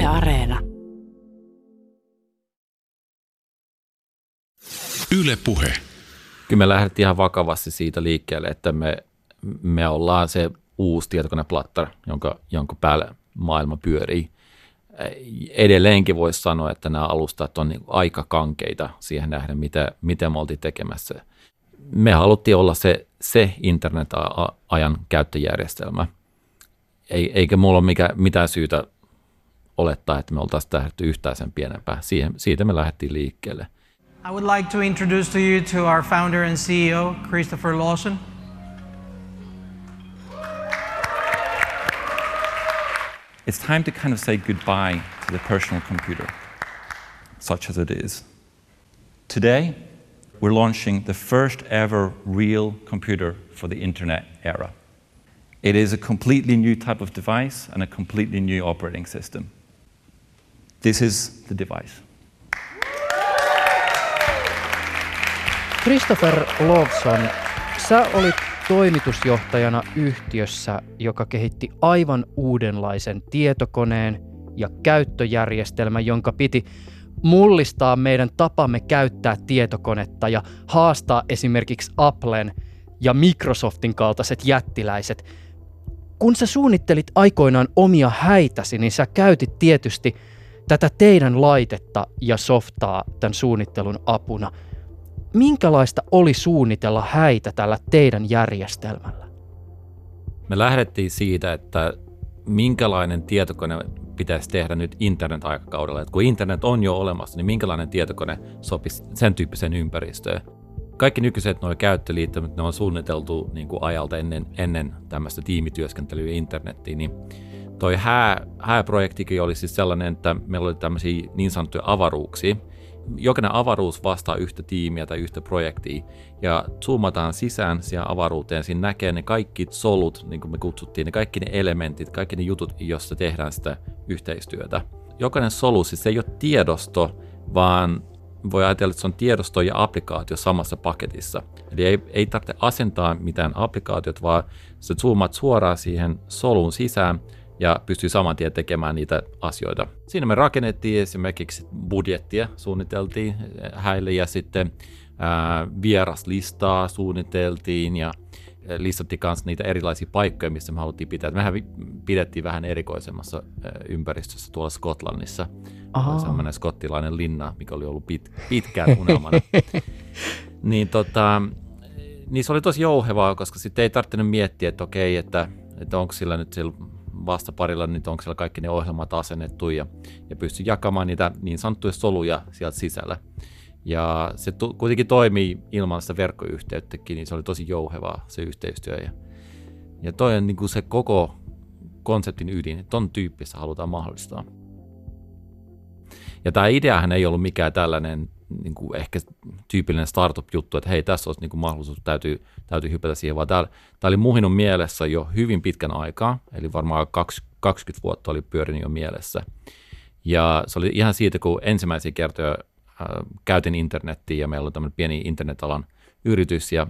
Yle Areena. Yle Puhe. Kyllä me lähdettiin ihan vakavasti siitä liikkeelle, että me, me ollaan se uusi tietokoneplattari, jonka, jonka päälle maailma pyörii. Edelleenkin voisi sanoa, että nämä alustat on niin aika kankeita siihen nähden, mitä, mitä me oltiin tekemässä. Me haluttiin olla se, se internet-ajan käyttöjärjestelmä. Eikä mulla ole mikä, mitään syytä olettaa, että me oltaisiin tähdetty yhtään sen pienempää. Siihen, siitä me lähdettiin liikkeelle. I would like to introduce to you to our founder and CEO, Christopher Lawson. It's time to kind of say goodbye to the personal computer, such as it is. Today, we're launching the first ever real computer for the internet era. It is a completely new type of device and a completely new operating system. This is the device. Christopher Lawson, sä olit toimitusjohtajana yhtiössä, joka kehitti aivan uudenlaisen tietokoneen ja käyttöjärjestelmän, jonka piti mullistaa meidän tapamme käyttää tietokonetta ja haastaa esimerkiksi Applen ja Microsoftin kaltaiset jättiläiset. Kun sä suunnittelit aikoinaan omia häitäsi, niin sä käytit tietysti tätä teidän laitetta ja softaa tämän suunnittelun apuna – minkälaista oli suunnitella häitä tällä teidän järjestelmällä? Me lähdettiin siitä, että minkälainen tietokone pitäisi tehdä nyt internet-aikakaudella. Että kun internet on jo olemassa, niin minkälainen tietokone sopisi sen tyyppiseen ympäristöön. Kaikki nykyiset nuo käyttöliittymät, ne on suunniteltu niin kuin ajalta ennen, ennen tämmöistä tiimityöskentelyä internettiin, niin toi hää, hääprojektikin oli siis sellainen, että meillä oli tämmöisiä niin sanottuja avaruuksia, jokainen avaruus vastaa yhtä tiimiä tai yhtä projektia ja zoomataan sisään siihen avaruuteen, siinä näkee ne kaikki solut, niin kuin me kutsuttiin, ne kaikki ne elementit, kaikki ne jutut, joissa tehdään sitä yhteistyötä. Jokainen solu, siis se ei ole tiedosto, vaan voi ajatella, että se on tiedosto ja applikaatio samassa paketissa. Eli ei, ei tarvitse asentaa mitään applikaatiot, vaan sä zoomat suoraan siihen solun sisään ja pystyy saman tien tekemään niitä asioita. Siinä me rakennettiin esimerkiksi budjettia, suunniteltiin häille ja sitten ää, vieraslistaa suunniteltiin ja listattiin myös niitä erilaisia paikkoja, missä me haluttiin pitää. Mehän pidettiin vähän erikoisemmassa ympäristössä tuolla Skotlannissa. Sellainen skottilainen linna, mikä oli ollut pit, pitkään unelmana. niin, tota, niin se oli tosi jouhevaa, koska sitten ei tarvinnut miettiä, että okei, että, että onko sillä nyt sillä vastaparilla, niin onko siellä kaikki ne ohjelmat asennettu ja, ja pystyy jakamaan niitä niin sanottuja soluja sieltä sisällä. Ja se tu- kuitenkin toimii ilman sitä verkkoyhteyttäkin, niin se oli tosi jouhevaa se yhteistyö. Ja, ja toi on niin kuin se koko konseptin ydin, että ton tyyppistä halutaan mahdollistaa. Ja tämä ideahan ei ollut mikään tällainen niin kuin ehkä tyypillinen startup-juttu, että hei, tässä olisi niin kuin mahdollisuus, täytyy, täytyy hypätä siihen, vaan tämä, tämä oli muhinut mielessä jo hyvin pitkän aikaa, eli varmaan 20 vuotta oli pyörinyt jo mielessä. Ja se oli ihan siitä, kun ensimmäisiä kertoja äh, käytin internettiä ja meillä oli tämmöinen pieni internetalan yritys ja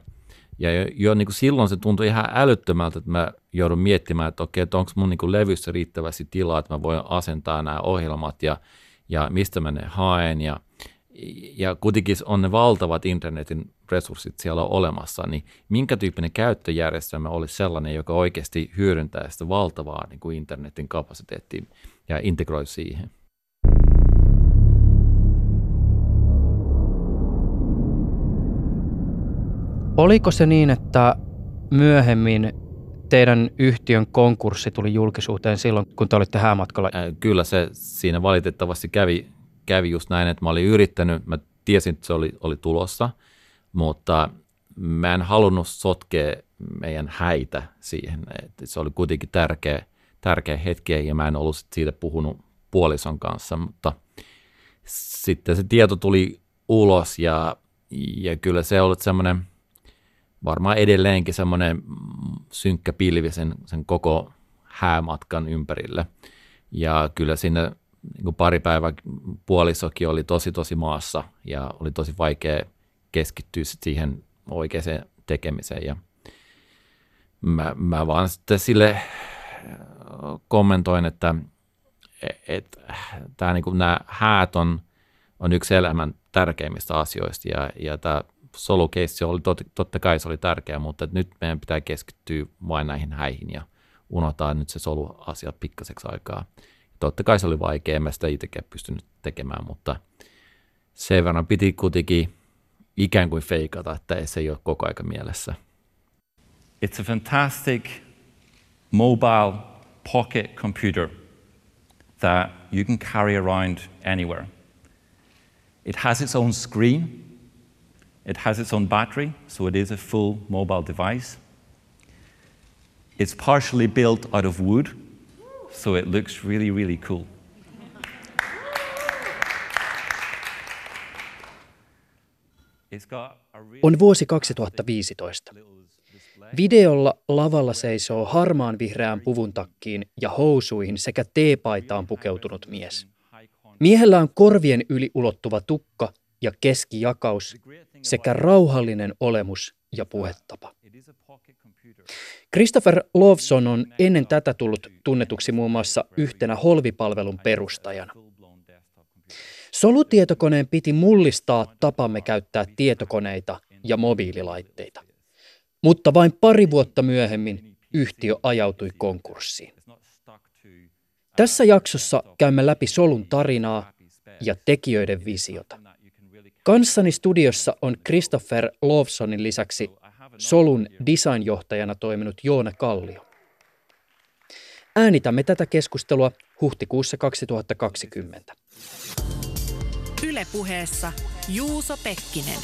ja jo, jo niin kuin silloin se tuntui ihan älyttömältä, että mä joudun miettimään, että okei, että onko mun niin kuin levyssä riittävästi tilaa, että mä voin asentaa nämä ohjelmat ja, ja mistä mä ne haen ja, ja kuitenkin on ne valtavat internetin resurssit siellä olemassa, niin minkä tyyppinen käyttöjärjestelmä olisi sellainen, joka oikeasti hyödyntää sitä valtavaa niin kuin internetin kapasiteettia ja integroi siihen? Oliko se niin, että myöhemmin teidän yhtiön konkurssi tuli julkisuuteen silloin, kun te olitte häämatkalla? Kyllä se siinä valitettavasti kävi kävi just näin, että mä olin yrittänyt, mä tiesin, että se oli, oli tulossa, mutta mä en halunnut sotkea meidän häitä siihen. Että se oli kuitenkin tärkeä, tärkeä hetki ja mä en ollut siitä puhunut puolison kanssa, mutta sitten se tieto tuli ulos ja, ja kyllä se ollut semmoinen varmaan edelleenkin semmoinen synkkä pilvi sen, sen koko häämatkan ympärille. Ja kyllä sinne niin pari päivää puolisokin oli tosi tosi maassa ja oli tosi vaikea keskittyä siihen oikeaan tekemiseen. Ja mä, mä vaan sitten sille kommentoin, että, että tämä niin nämä häät on, on yksi elämän tärkeimmistä asioista ja, ja tämä solukeissi oli tot, totta kai se oli tärkeä, mutta nyt meidän pitää keskittyä vain näihin häihin ja unohtaa nyt se soluasia pikkaseksi aikaa. Totta kai se oli vaikea, en mä sitä itsekään pystynyt tekemään, mutta sen verran piti kuitenkin ikään kuin feikata, että se ei ole koko aika mielessä. It's a fantastic mobile pocket computer that you can carry around anywhere. It has its own screen, it has its own battery, so it is a full mobile device. It's partially built out of wood, so it looks really, really cool. On vuosi 2015. Videolla lavalla seisoo harmaan vihreään puvun takkiin ja housuihin sekä teepaitaan pukeutunut mies. Miehellä on korvien yli ulottuva tukka ja keskijakaus sekä rauhallinen olemus ja puhetapa. Christopher Lawson on ennen tätä tullut tunnetuksi muun muassa yhtenä holvipalvelun perustajana. Solutietokoneen piti mullistaa tapamme käyttää tietokoneita ja mobiililaitteita. Mutta vain pari vuotta myöhemmin yhtiö ajautui konkurssiin. Tässä jaksossa käymme läpi Solun tarinaa ja tekijöiden visiota. Kanssani studiossa on Christopher Lawsonin lisäksi Solun designjohtajana toiminut Joona Kallio. Äänitämme tätä keskustelua huhtikuussa 2020. Ylepuheessa Juuso Pekkinen.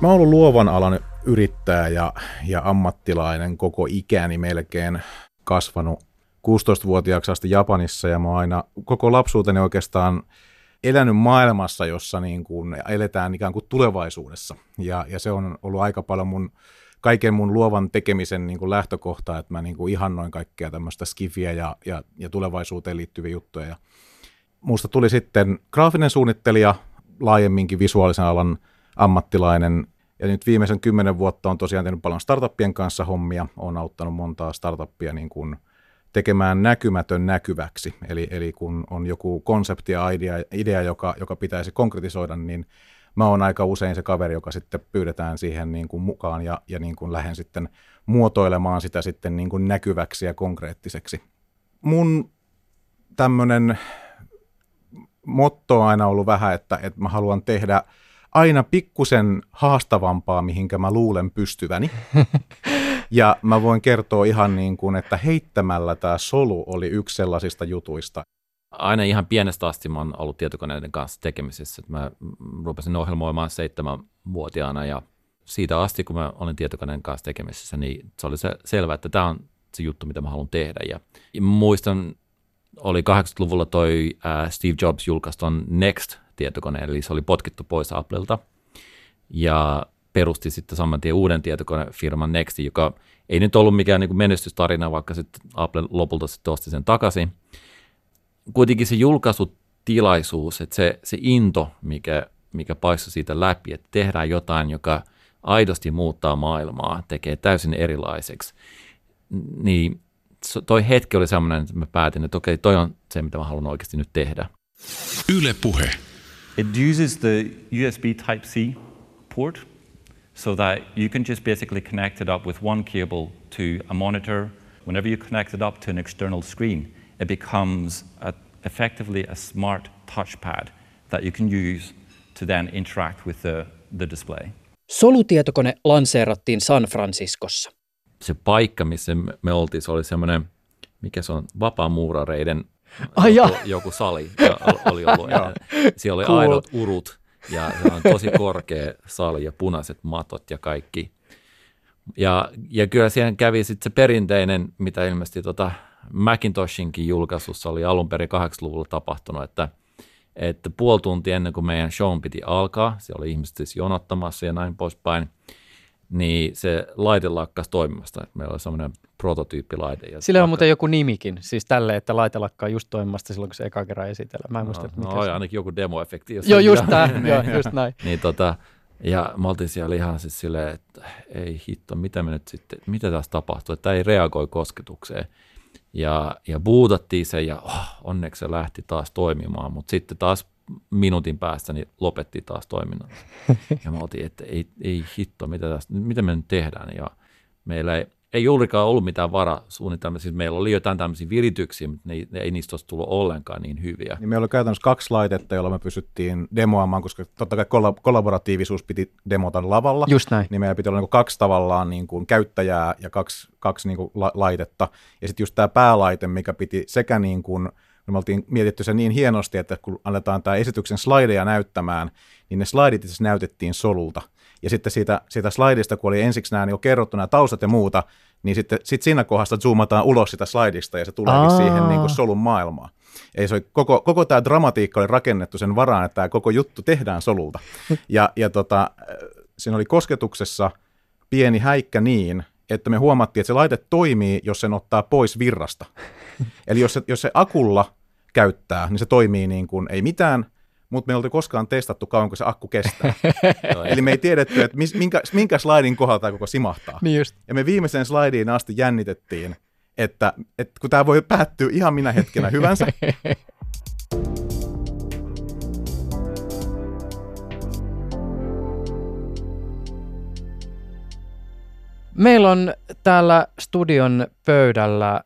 Mä oon ollut luovan alan yrittäjä ja, ja ammattilainen koko ikäni melkein kasvanut 16-vuotiaaksi asti Japanissa ja mä oon aina koko lapsuuteni oikeastaan elänyt maailmassa, jossa niin kuin eletään ikään kuin tulevaisuudessa. Ja, ja se on ollut aika paljon mun, kaiken mun luovan tekemisen niin kuin lähtökohta, että mä niin kuin ihannoin kaikkea tämmöistä skifiä ja, ja, ja tulevaisuuteen liittyviä juttuja. Ja musta tuli sitten graafinen suunnittelija, laajemminkin visuaalisen alan ammattilainen. Ja nyt viimeisen kymmenen vuotta on tosiaan tehnyt paljon startuppien kanssa hommia. on auttanut montaa startuppia niin kuin – tekemään näkymätön näkyväksi. Eli, eli kun on joku konsepti ja idea, idea joka, joka pitäisi konkretisoida, niin mä oon aika usein se kaveri, joka sitten pyydetään siihen niin kuin mukaan ja, ja niin kuin lähden sitten muotoilemaan sitä sitten niin kuin näkyväksi ja konkreettiseksi. Mun tämmöinen motto on aina ollut vähän, että, että mä haluan tehdä aina pikkusen haastavampaa, mihinkä mä luulen pystyväni. Ja mä voin kertoa ihan niin kuin, että heittämällä tämä solu oli yksi sellaisista jutuista. Aina ihan pienestä asti mä oon ollut tietokoneiden kanssa tekemisissä. Mä rupesin ohjelmoimaan seitsemänvuotiaana ja siitä asti, kun mä olin tietokoneen kanssa tekemisissä, niin se oli se selvä, että tämä on se juttu, mitä mä haluan tehdä. Ja, muistan, oli 80-luvulla toi äh, Steve Jobs julkaisi ton Next-tietokoneen, eli se oli potkittu pois Applelta. Ja perusti sitten saman tien uuden tietokonefirman Nextin, joka ei nyt ollut mikään niin menestystarina, vaikka sitten Apple lopulta sitten osti sen takaisin. Kuitenkin se julkaisutilaisuus, että se, se into, mikä, mikä paistui siitä läpi, että tehdään jotain, joka aidosti muuttaa maailmaa, tekee täysin erilaiseksi, niin toi hetki oli sellainen, että mä päätin, että okei, toi on se, mitä mä haluan oikeasti nyt tehdä. Yle Puhe. It uses the USB Type-C port so that you can just basically connect it up with one cable to a monitor. Whenever you connect it up to an external screen, it becomes a, effectively a smart touchpad that you can use to then interact with the, the display. Solutietokone lanseerattiin San Franciscossa. Se paikka, missä me oltiin, se oli semmoinen, mikä se on, vapaamuurareiden Ai joku, joku sali oli ollut. Siellä oli cool. aidot urut ja se on tosi korkea sali ja punaiset matot ja kaikki. Ja, ja kyllä siihen kävi sitten se perinteinen, mitä ilmeisesti tota Macintoshinkin julkaisussa oli alun perin 80-luvulla tapahtunut, että, että puoli tuntia ennen kuin meidän show piti alkaa, siellä oli ihmiset siis jonottamassa ja näin poispäin, niin se laite lakkasi toimimasta. Meillä oli semmoinen prototyyppilaite. Ja Sillä on muuten joku nimikin, siis tälle, että laite lakkaa just toimimasta silloin, kun se eka kerran esitellään. Mä en no, muista, mikä no, se ainakin joku demoefekti. Joo, just, tämä, joo, just näin. niin, tota, ja me oltiin siellä ihan siis silleen, että ei hitto, mitä me nyt sitten, mitä tässä tapahtuu, että tämä ei reagoi kosketukseen. ja, ja bootattiin se ja oh, onneksi se lähti taas toimimaan, mutta sitten taas minuutin päästä niin lopetti taas toiminnan. Ja mä otin, että ei, ei hitto, mitä, tästä, mitä me nyt tehdään. Ja meillä ei, ei juurikaan ollut mitään varasuunnitelmia. Siis meillä oli jotain tämmöisiä virityksiä, mutta ne, ne ei niistä olisi tullut ollenkaan niin hyviä. Niin meillä oli käytännössä kaksi laitetta, joilla me pystyttiin demoamaan, koska totta kai kolla- kollaboratiivisuus piti demota lavalla. Just näin. Niin meillä piti olla niin kaksi tavallaan niin kuin käyttäjää ja kaksi, kaksi niin kuin la- laitetta. Ja sitten just tämä päälaite, mikä piti sekä niin kuin, me oltiin mietitty se niin hienosti, että kun annetaan tämä esityksen slideja näyttämään, niin ne slaidit itse näytettiin solulta. Ja sitten siitä, siitä slaidista, kun oli ensiksi nämä niin kerrottu nämä taustat ja muuta, niin sitten sit siinä kohdassa zoomataan ulos sitä slaidista ja se tuleekin Aa. siihen niin kuin solun maailmaan. Ei se oli, koko, koko tämä dramatiikka oli rakennettu sen varaan, että tämä koko juttu tehdään solulta. Ja, ja tota, siinä oli kosketuksessa pieni häikkä niin, että me huomattiin, että se laite toimii, jos sen ottaa pois virrasta. Eli jos se, jos se akulla käyttää, niin se toimii niin kuin ei mitään, mutta me ei oltu koskaan testattu kauanko se akku kestää. Eli me ei tiedetty, että mis, minkä, minkä slaidin kohdalla tämä koko simahtaa. Niin just. Ja me viimeiseen slaidiin asti jännitettiin, että, että kun tämä voi päättyä ihan minä hetkenä hyvänsä, Meillä on täällä studion pöydällä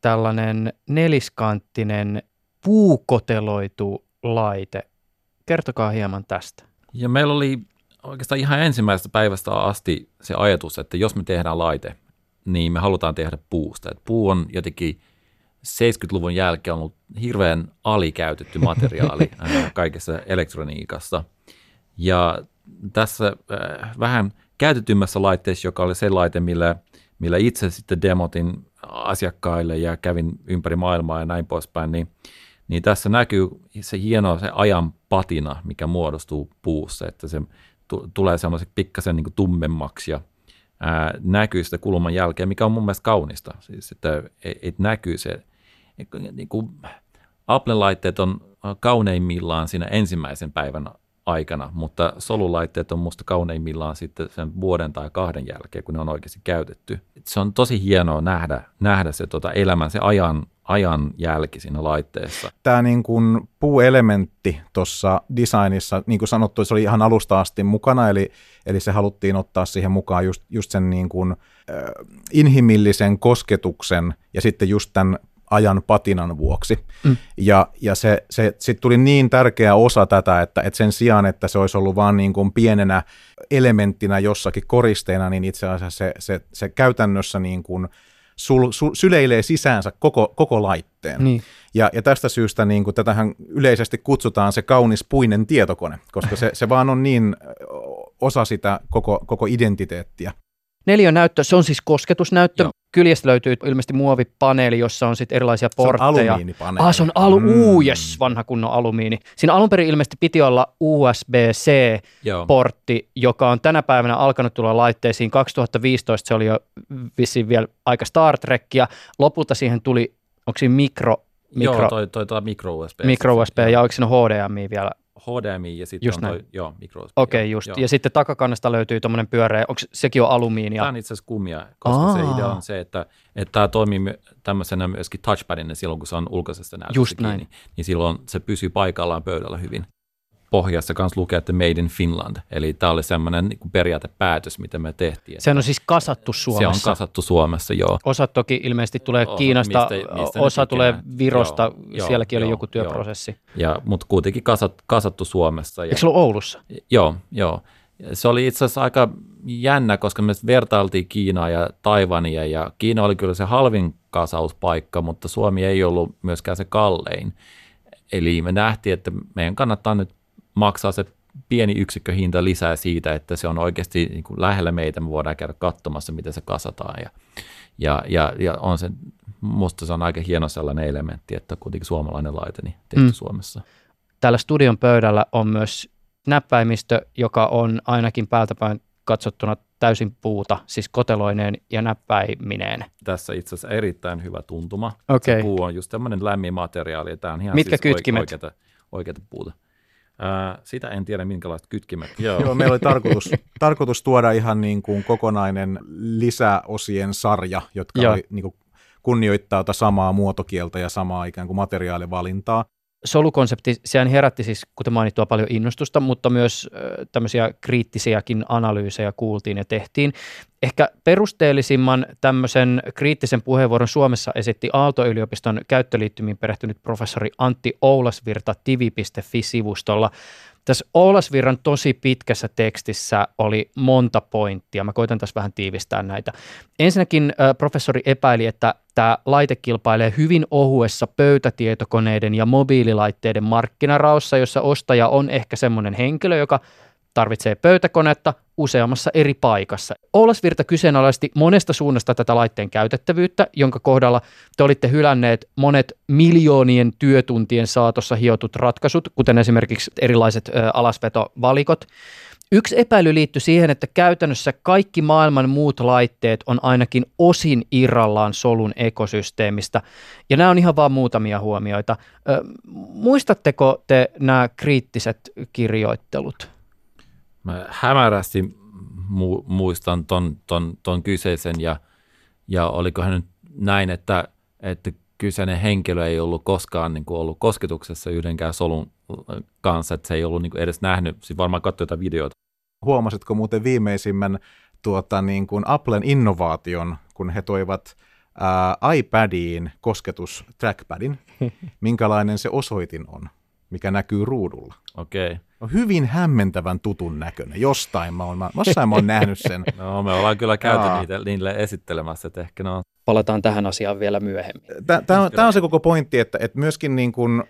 tällainen neliskanttinen puukoteloitu laite. Kertokaa hieman tästä. Ja meillä oli oikeastaan ihan ensimmäisestä päivästä asti se ajatus, että jos me tehdään laite, niin me halutaan tehdä puusta. Et puu on jotenkin 70-luvun jälkeen ollut hirveän alikäytetty materiaali ää, kaikessa elektroniikassa. Ja tässä äh, vähän käytetymmässä laitteessa, joka oli se laite, millä, millä itse sitten demotin asiakkaille ja kävin ympäri maailmaa ja näin poispäin, niin, niin tässä näkyy se hieno se ajan patina, mikä muodostuu puussa, että se tu- tulee semmoiseksi pikkasen niin tummemmaksi ja ää, näkyy sitä kulman jälkeen, mikä on mun mielestä kaunista. Siis, että et, et näkyy se, et, niin kuin Apple-laitteet on kauneimmillaan siinä ensimmäisen päivän aikana, mutta solulaitteet on musta kauneimmillaan sitten sen vuoden tai kahden jälkeen, kun ne on oikeasti käytetty. Et se on tosi hienoa nähdä, nähdä se tota elämän, se ajan, ajan jälki siinä laitteessa. tämä niin kuin puuelementti tuossa designissa, niin kuin sanottu, se oli ihan alusta asti mukana, eli, eli se haluttiin ottaa siihen mukaan just, just sen niin kuin, äh, inhimillisen kosketuksen ja sitten just tämän ajan patinan vuoksi. Mm. Ja, ja se, se sit tuli niin tärkeä osa tätä, että, että sen sijaan, että se olisi ollut vaan niin kuin pienenä elementtinä jossakin koristeena, niin itse asiassa se, se, se käytännössä niin kuin sul, sul, syleilee sisäänsä koko, koko laitteen. Niin. Ja, ja tästä syystä niin kuin tätähän yleisesti kutsutaan se kaunis puinen tietokone, koska se, se vaan on niin osa sitä koko, koko identiteettiä. Neliönäyttö, se on siis kosketusnäyttö. Joo. Kyljestä löytyy ilmeisesti muovipaneeli, jossa on sitten erilaisia Se on portteja. alumiinipaneeli. Ah, se on alu, mm. Uu, yes, vanha kunnon alumiini. Siinä alun perin ilmeisesti piti olla USB-C-portti, Joo. joka on tänä päivänä alkanut tulla laitteisiin. 2015 se oli jo vissiin vielä aika Star Trekkia. Lopulta siihen tuli, onko siinä mikro, mikro, Joo, toi, toi, toi micro USB. mikro USB ja onko siinä HDMI vielä? HDMI ja sitten Just on toi, näin. joo, micro USB. Okei, okay, joo, just. Joo. Ja sitten takakannesta löytyy tuommoinen pyöreä, onko sekin on alumiinia? Tämä on itse asiassa kummia, koska Aa. se idea on se, että, että tämä toimii tämmöisenä myöskin touchpadina silloin, kun se on ulkoisesta näytöstä Just kiinni. näin. Niin silloin se pysyy paikallaan pöydällä hyvin. Pohjassa kanssa lukee, että Made in Finland. Eli tämä oli semmoinen niin kuin periaatepäätös, mitä me tehtiin. Sehän on siis kasattu se Suomessa. on kasattu Suomessa, joo. Osa toki ilmeisesti tulee Osa, Kiinasta, mistä- mistä osa tulee. Virosta, Joo, joo, sielläkin oli joo, joku joo. työprosessi. Ja, mutta kuitenkin kasat, kasattu Suomessa. Ja, Eikö se ollut Oulussa? Joo, joo. Se oli itse asiassa aika jännä, koska me vertailtiin Kiinaa ja Taivania, ja Kiina oli kyllä se halvin kasauspaikka, mutta Suomi ei ollut myöskään se kallein. Eli me nähtiin, että meidän kannattaa nyt maksaa se pieni yksikköhinta lisää siitä, että se on oikeasti niin kuin lähellä meitä, me voidaan käydä katsomassa, miten se kasataan. Ja, ja, ja, ja on se, musta se on aika hieno sellainen elementti, että kuitenkin suomalainen laite niin tehty Mm. Suomessa. Täällä studion pöydällä on myös näppäimistö, joka on ainakin päältäpäin katsottuna täysin puuta, siis koteloineen ja näppäimineen. tässä itse asiassa erittäin hyvä tuntuma. Okei. Se puu on just tämmöinen lämmin materiaali, tämä on ihan Mitkä siis kytkimet? oikeata, oikeata puuta. Ää, sitä en tiedä, minkälaiset kytkimet. Joo. Joo, meillä oli tarkoitus, tarkoitus tuoda ihan niin kuin kokonainen lisäosien sarja, jotka Joo. oli niin kuin kunnioittaa tätä samaa muotokieltä ja samaa ikään kuin materiaalivalintaa. Solukonsepti, sehän herätti siis, kuten mainittua, paljon innostusta, mutta myös tämmöisiä kriittisiäkin analyysejä kuultiin ja tehtiin. Ehkä perusteellisimman tämmöisen kriittisen puheenvuoron Suomessa esitti Aalto-yliopiston käyttöliittymiin perehtynyt professori Antti Oulasvirta tivi.fi-sivustolla. Tässä Oulasvirran tosi pitkässä tekstissä oli monta pointtia. Mä koitan tässä vähän tiivistää näitä. Ensinnäkin äh, professori epäili, että tämä laite kilpailee hyvin ohuessa pöytätietokoneiden ja mobiililaitteiden markkinaraossa, jossa ostaja on ehkä semmoinen henkilö, joka tarvitsee pöytäkonetta useammassa eri paikassa. Oulas Virta kyseenalaisti monesta suunnasta tätä laitteen käytettävyyttä, jonka kohdalla te olitte hylänneet monet miljoonien työtuntien saatossa hiotut ratkaisut, kuten esimerkiksi erilaiset ö, alasvetovalikot. Yksi epäily liittyy siihen, että käytännössä kaikki maailman muut laitteet on ainakin osin irrallaan solun ekosysteemistä. Ja nämä on ihan vain muutamia huomioita. Ö, muistatteko te nämä kriittiset kirjoittelut? Mä hämärästi mu- muistan ton, ton, ton kyseisen ja, ja olikohan nyt näin, että, että kyseinen henkilö ei ollut koskaan niin kuin ollut kosketuksessa yhdenkään solun kanssa, että se ei ollut niin kuin edes nähnyt, siis varmaan katsoi jotain videoita. Huomasitko muuten viimeisimmän tuota, niin kuin Applen innovaation, kun he toivat ää, iPadiin kosketus trackpadin, minkälainen se osoitin on, mikä näkyy ruudulla. Okei. Okay on hyvin hämmentävän tutun näköinen. Jostain mä oon, mä, jossain mä oon nähnyt sen. No me ollaan kyllä käyty niitä, niille esittelemässä, että ehkä ne on... Palataan tähän asiaan vielä myöhemmin. Tämä on, on se koko pointti, että, että myöskin niin kuin,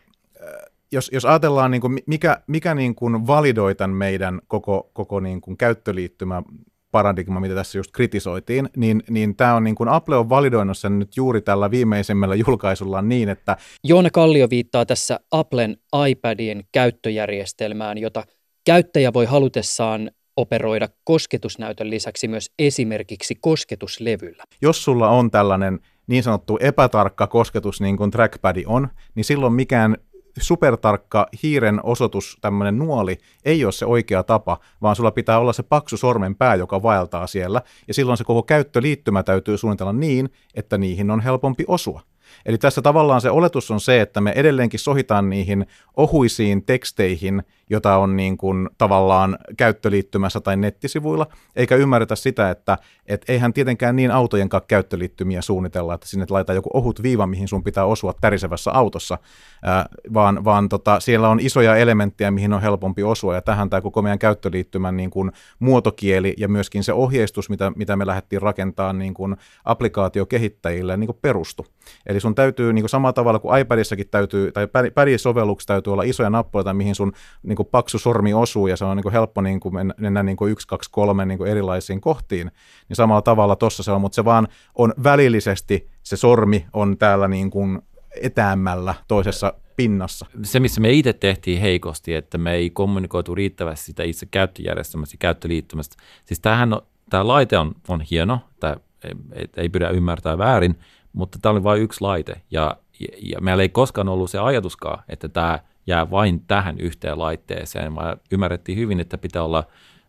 äh, jos, jos ajatellaan, niin kuin mikä, mikä niin kuin validoi tämän meidän koko, koko niin kuin käyttöliittymä paradigma, mitä tässä just kritisoitiin, niin, niin tämä on niin kuin Apple on validoinut sen nyt juuri tällä viimeisimmällä julkaisulla niin, että... Joona Kallio viittaa tässä Applen iPadien käyttöjärjestelmään, jota käyttäjä voi halutessaan operoida kosketusnäytön lisäksi myös esimerkiksi kosketuslevyllä. Jos sulla on tällainen niin sanottu epätarkka kosketus, niin kuin trackpad on, niin silloin mikään supertarkka hiiren osoitus, tämmöinen nuoli, ei ole se oikea tapa, vaan sulla pitää olla se paksu sormenpää, joka vaeltaa siellä, ja silloin se koko käyttöliittymä täytyy suunnitella niin, että niihin on helpompi osua. Eli tässä tavallaan se oletus on se, että me edelleenkin sohitaan niihin ohuisiin teksteihin, jota on niin kuin tavallaan käyttöliittymässä tai nettisivuilla, eikä ymmärretä sitä, että et eihän tietenkään niin autojen käyttöliittymiä suunnitella, että sinne laitetaan joku ohut viiva, mihin sun pitää osua tärisevässä autossa, ää, vaan, vaan tota, siellä on isoja elementtejä, mihin on helpompi osua, ja tähän tämä koko meidän käyttöliittymän niin kuin muotokieli ja myöskin se ohjeistus, mitä, mitä me lähdettiin rakentamaan niin kuin applikaatiokehittäjille, niin kuin perustu. Eli sun täytyy niin kuin samalla tavalla kuin iPadissakin täytyy, tai sovelluksessa täytyy olla isoja nappuloita, mihin sun niin kuin paksu sormi osuu ja se on niin kuin helppo niin kuin mennä niin kuin yksi, kaksi, kolme niin kuin erilaisiin kohtiin, niin samalla tavalla tuossa se on, mutta se vaan on välillisesti, se sormi on täällä niin kuin etäämmällä toisessa pinnassa. Se, missä me itse tehtiin heikosti, että me ei kommunikoitu riittävästi sitä itse käyttöjärjestelmästä ja käyttöliittymästä. Siis tämähän on, tämä laite on, on hieno, tämä ei, ei pidä ymmärtää väärin, mutta tämä oli vain yksi laite. Ja, ja, ja meillä ei koskaan ollut se ajatuskaan, että tämä jää vain tähän yhteen laitteeseen, vaan ymmärrettiin hyvin, että pitää olla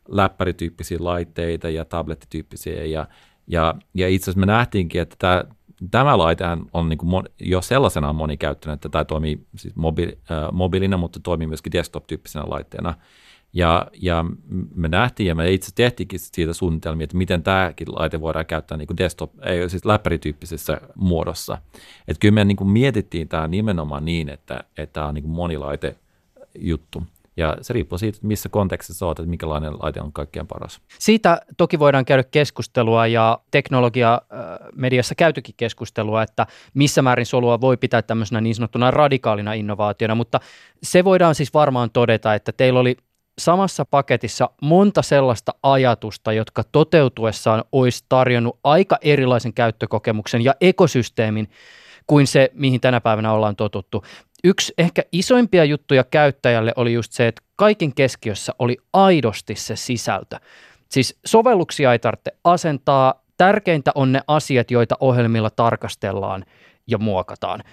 läppärityyppisiä laitteita ja tablettityyppisiä. Ja, ja, ja itse asiassa me nähtiinkin, että tämä, tämä laite on niin kuin jo sellaisenaan monikäyttöinen, että tämä toimii siis mobi, äh, mobiilina, mutta toimii myöskin desktop-tyyppisenä laitteena. Ja, ja me nähtiin ja me itse tehtiinkin siitä suunnitelmia, että miten tämäkin laite voidaan käyttää niin kuin desktop, ei siis läppärityyppisessä muodossa. Että kyllä me niin kuin mietittiin tämä nimenomaan niin, että, että tämä on niin kuin monilaite juttu. Ja se riippuu siitä, missä kontekstissa olet, että minkälainen laite on kaikkein paras. Siitä toki voidaan käydä keskustelua ja teknologia mediassa käytykin keskustelua, että missä määrin solua voi pitää tämmöisenä niin sanottuna radikaalina innovaationa, mutta se voidaan siis varmaan todeta, että teillä oli samassa paketissa monta sellaista ajatusta, jotka toteutuessaan olisi tarjonnut aika erilaisen käyttökokemuksen ja ekosysteemin kuin se, mihin tänä päivänä ollaan totuttu. Yksi ehkä isoimpia juttuja käyttäjälle oli just se, että kaiken keskiössä oli aidosti se sisältö. Siis sovelluksia ei tarvitse asentaa, tärkeintä on ne asiat, joita ohjelmilla tarkastellaan ja muokataan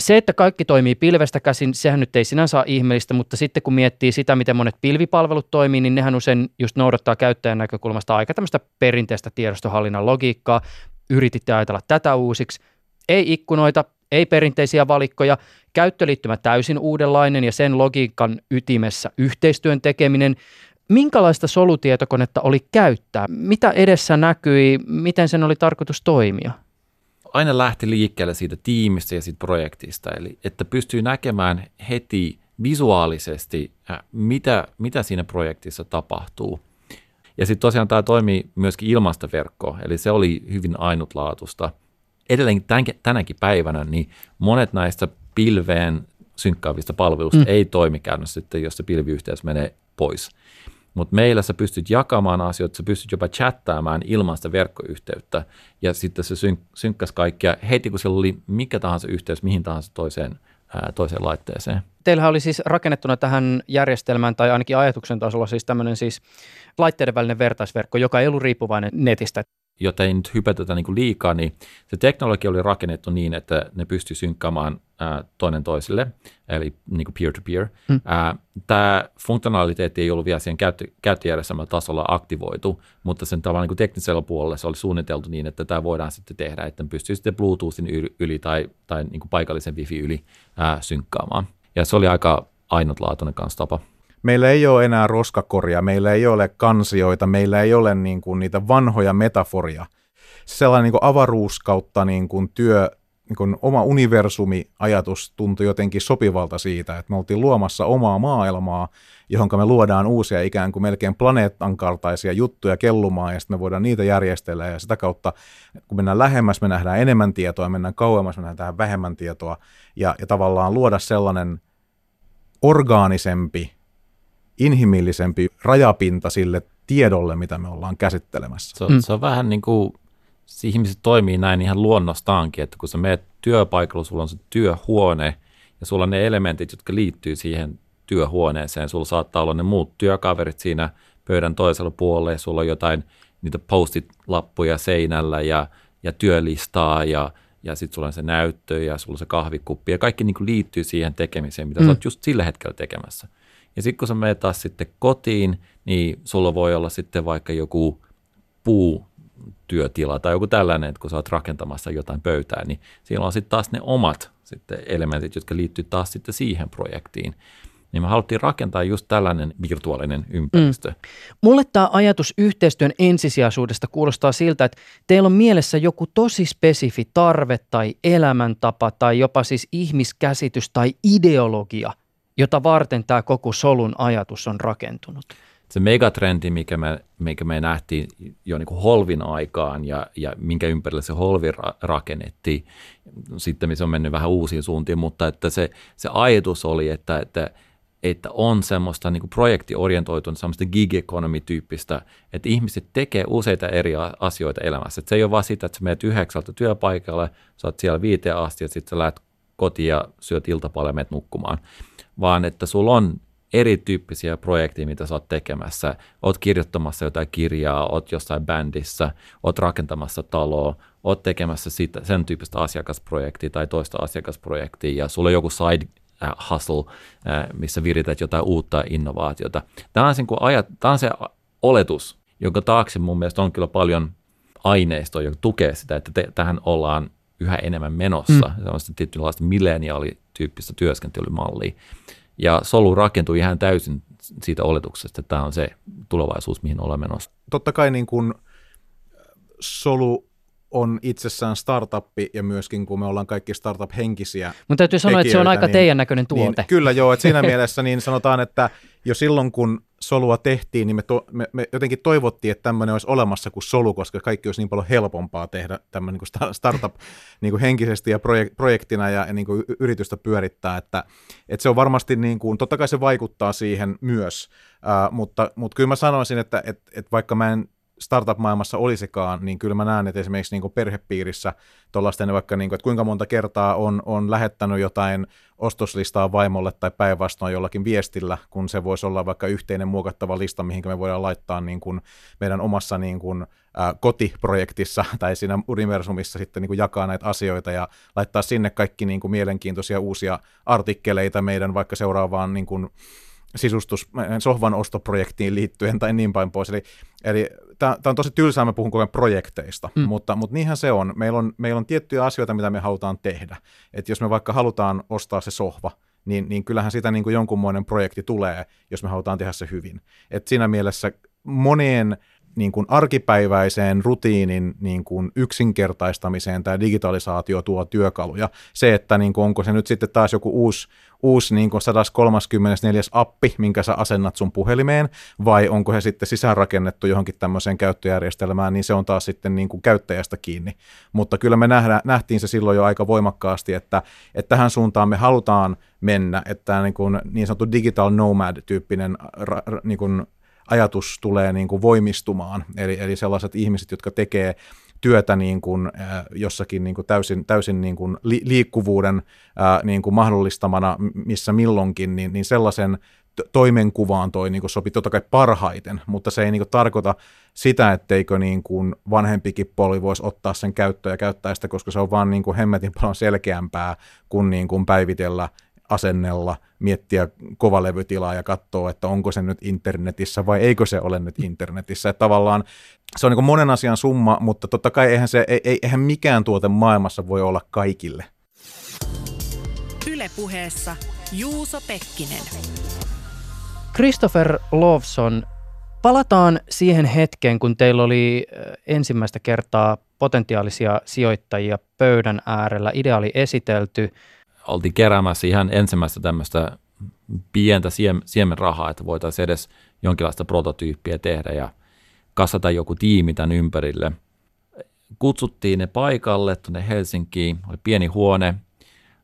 se, että kaikki toimii pilvestä käsin, sehän nyt ei sinänsä ole ihmeellistä, mutta sitten kun miettii sitä, miten monet pilvipalvelut toimii, niin nehän usein just noudattaa käyttäjän näkökulmasta aika tämmöistä perinteistä tiedostohallinnan logiikkaa. Yrititte ajatella tätä uusiksi, Ei ikkunoita, ei perinteisiä valikkoja, käyttöliittymä täysin uudenlainen ja sen logiikan ytimessä yhteistyön tekeminen. Minkälaista solutietokonetta oli käyttää? Mitä edessä näkyi? Miten sen oli tarkoitus toimia? Aina lähti liikkeelle siitä tiimistä ja siitä projektista, eli että pystyy näkemään heti visuaalisesti, äh, mitä, mitä siinä projektissa tapahtuu. Ja sitten tosiaan tämä toimii myöskin ilmasta verkkoa, eli se oli hyvin ainutlaatusta. Edelleen tänäkin päivänä niin monet näistä pilveen synkkaavista palveluista mm. ei toimi käytännössä sitten, jos se pilviyhteys menee pois. Mutta meillä sä pystyt jakamaan asioita, sä pystyt jopa chattaamaan ilman sitä verkkoyhteyttä, ja sitten se syn- synkkäsi kaikkia heti, kun siellä oli mikä tahansa yhteys mihin tahansa toiseen, ää, toiseen laitteeseen. Teillähän oli siis rakennettuna tähän järjestelmään, tai ainakin ajatuksen tasolla siis tämmöinen siis laitteiden välinen vertaisverkko, joka ei ollut riippuvainen netistä jotta ei nyt hypätetä niin liikaa, niin se teknologia oli rakennettu niin, että ne pystyy synkkaamaan ää, toinen toiselle, eli niin peer-to-peer. Mm. Ää, tämä funktionaliteetti ei ollut vielä siihen käyttö, käyttöjärjestelmän tasolla aktivoitu, mutta sen tavallaan niin teknisellä puolella se oli suunniteltu niin, että tämä voidaan sitten tehdä, että pystyy sitten Bluetoothin yli tai, tai niin paikallisen wifi yli ää, synkkaamaan. Ja se oli aika ainutlaatuinen kanssa tapa meillä ei ole enää roskakoria, meillä ei ole kansioita, meillä ei ole niin kuin niitä vanhoja metaforia. Sellainen niin kuin avaruus kautta niin kuin työ, niin kuin oma universumi-ajatus tuntui jotenkin sopivalta siitä, että me oltiin luomassa omaa maailmaa, johon me luodaan uusia ikään kuin melkein planeetan kaltaisia juttuja kellumaan, ja sitten me voidaan niitä järjestellä, ja sitä kautta, kun mennään lähemmäs, me nähdään enemmän tietoa, mennään kauemmas, me nähdään vähemmän tietoa, ja, ja tavallaan luoda sellainen orgaanisempi inhimillisempi rajapinta sille tiedolle, mitä me ollaan käsittelemässä. Se on, mm. se on vähän niin kuin, ihmiset toimii näin ihan luonnostaankin, että kun sä meet työpaikalla, sulla on se työhuone ja sulla on ne elementit, jotka liittyy siihen työhuoneeseen. Sulla saattaa olla ne muut työkaverit siinä pöydän toisella puolella ja sulla on jotain niitä postit-lappuja seinällä ja, ja työlistaa ja, ja sitten sulla on se näyttö ja sulla on se kahvikuppi ja kaikki niin liittyy siihen tekemiseen, mitä mm. sä oot just sillä hetkellä tekemässä. Ja sitten kun sä menet taas sitten kotiin, niin sulla voi olla sitten vaikka joku puutyötila tai joku tällainen, että kun sä oot rakentamassa jotain pöytää, niin siellä on sitten taas ne omat sitten elementit, jotka liittyy taas sitten siihen projektiin. Niin me haluttiin rakentaa just tällainen virtuaalinen ympäristö. Mm. Mulle tämä ajatus yhteistyön ensisijaisuudesta kuulostaa siltä, että teillä on mielessä joku tosi spesifi tarve tai elämäntapa tai jopa siis ihmiskäsitys tai ideologia, jota varten tämä koko solun ajatus on rakentunut? Se megatrendi, mikä me, mikä me nähtiin jo niin kuin holvin aikaan ja, ja minkä ympärille se holvi ra- rakennettiin, sitten se on mennyt vähän uusiin suuntiin, mutta että se, se ajatus oli, että, että että on semmoista niin kuin projektiorientoitunut, semmoista gig economy-tyyppistä, että ihmiset tekee useita eri asioita elämässä. Että se ei ole vaan sitä, että sä menet yhdeksältä työpaikalle, sä oot siellä viiteen asti, ja sitten sä lähdet kotiin ja syöt iltapäivällä ja menet nukkumaan, vaan että sulla on erityyppisiä projekteja, mitä sä oot tekemässä. Oot kirjoittamassa jotain kirjaa, oot jossain bändissä, oot rakentamassa taloa, oot tekemässä siitä, sen tyyppistä asiakasprojektia tai toista asiakasprojektia ja sulla on joku side äh, hustle, äh, missä virität jotain uutta innovaatiota. Tämä on, kuin ajat, tämä on se oletus, jonka taakse mun mielestä on kyllä paljon aineistoa, joka tukee sitä, että te, tähän ollaan yhä enemmän menossa, mm. sellaista tietynlaista milleniaalityyppistä työskentelymallia. Ja solu rakentui ihan täysin siitä oletuksesta, että tämä on se tulevaisuus, mihin olemme menossa. Totta kai niin kuin solu on itsessään startuppi ja myöskin kun me ollaan kaikki startup-henkisiä Mutta täytyy sanoa, että se on aika niin, teidän näköinen niin tuote. Niin, kyllä joo, että siinä mielessä niin sanotaan, että jo silloin kun solua tehtiin, niin me, to, me, me jotenkin toivottiin, että tämmöinen olisi olemassa kuin solu, koska kaikki olisi niin paljon helpompaa tehdä tämmöinen niin startup niin kuin henkisesti ja projek, projektina ja, ja niin kuin yritystä pyörittää, että, että se on varmasti, niin kuin, totta kai se vaikuttaa siihen myös, uh, mutta, mutta kyllä mä sanoisin, että, että, että vaikka mä en startup-maailmassa olisikaan, niin kyllä mä näen, että esimerkiksi niin kuin perhepiirissä tuollaisten vaikka, niin kuin, että kuinka monta kertaa on, on lähettänyt jotain ostoslistaa vaimolle tai päinvastoin jollakin viestillä, kun se voisi olla vaikka yhteinen muokattava lista, mihin me voidaan laittaa niin kuin meidän omassa niin kuin, ä, kotiprojektissa tai siinä universumissa sitten niin kuin jakaa näitä asioita ja laittaa sinne kaikki niin kuin mielenkiintoisia uusia artikkeleita meidän vaikka seuraavaan niin kuin, sisustus, sohvan ostoprojektiin liittyen tai niin päin pois. Eli, eli tämä on tosi tylsää, mä puhun koko projekteista, mm. mutta, mutta niinhän se on. Meillä, on. meillä on tiettyjä asioita, mitä me halutaan tehdä. Et jos me vaikka halutaan ostaa se sohva, niin, niin kyllähän sitä niin kuin jonkunmoinen projekti tulee, jos me halutaan tehdä se hyvin. Et siinä mielessä moneen niin kuin arkipäiväiseen rutiinin niin kuin yksinkertaistamiseen tämä digitalisaatio tuo työkaluja. Se, että niin kuin onko se nyt sitten taas joku uusi, uusi niin kuin 134 appi, minkä sä asennat sun puhelimeen, vai onko se sitten sisäänrakennettu johonkin tämmöiseen käyttöjärjestelmään, niin se on taas sitten niin kuin käyttäjästä kiinni. Mutta kyllä me nähdä, nähtiin se silloin jo aika voimakkaasti, että, että tähän suuntaan me halutaan mennä, että niin, kuin niin sanottu digital nomad-tyyppinen niin kuin ajatus tulee niin kuin voimistumaan. Eli, eli sellaiset ihmiset, jotka tekee työtä niin kuin, äh, jossakin niin kuin täysin, täysin niin kuin li, liikkuvuuden äh, niin kuin mahdollistamana missä milloinkin, niin, niin sellaisen toimenkuvaan toi niin kuin sopii totta kai parhaiten, mutta se ei niin kuin tarkoita sitä, etteikö niin kuin vanhempikin poli voisi ottaa sen käyttöön ja käyttää sitä, koska se on vaan niin kuin hemmetin paljon selkeämpää kuin, niin kuin päivitellä asennella, miettiä kovalevytilaa ja katsoa, että onko se nyt internetissä vai eikö se ole nyt internetissä. Että tavallaan se on niin monen asian summa, mutta totta kai eihän, se, ei, eihän mikään tuote maailmassa voi olla kaikille. Ylepuheessa Juuso Pekkinen. Christopher Lawson, palataan siihen hetkeen, kun teillä oli ensimmäistä kertaa potentiaalisia sijoittajia pöydän äärellä. Ideaali esitelty – oltiin keräämässä ihan ensimmäistä tämmöistä pientä siemenrahaa, että voitaisiin edes jonkinlaista prototyyppiä tehdä ja kasata joku tiimi tämän ympärille. Kutsuttiin ne paikalle tuonne Helsinkiin, oli pieni huone.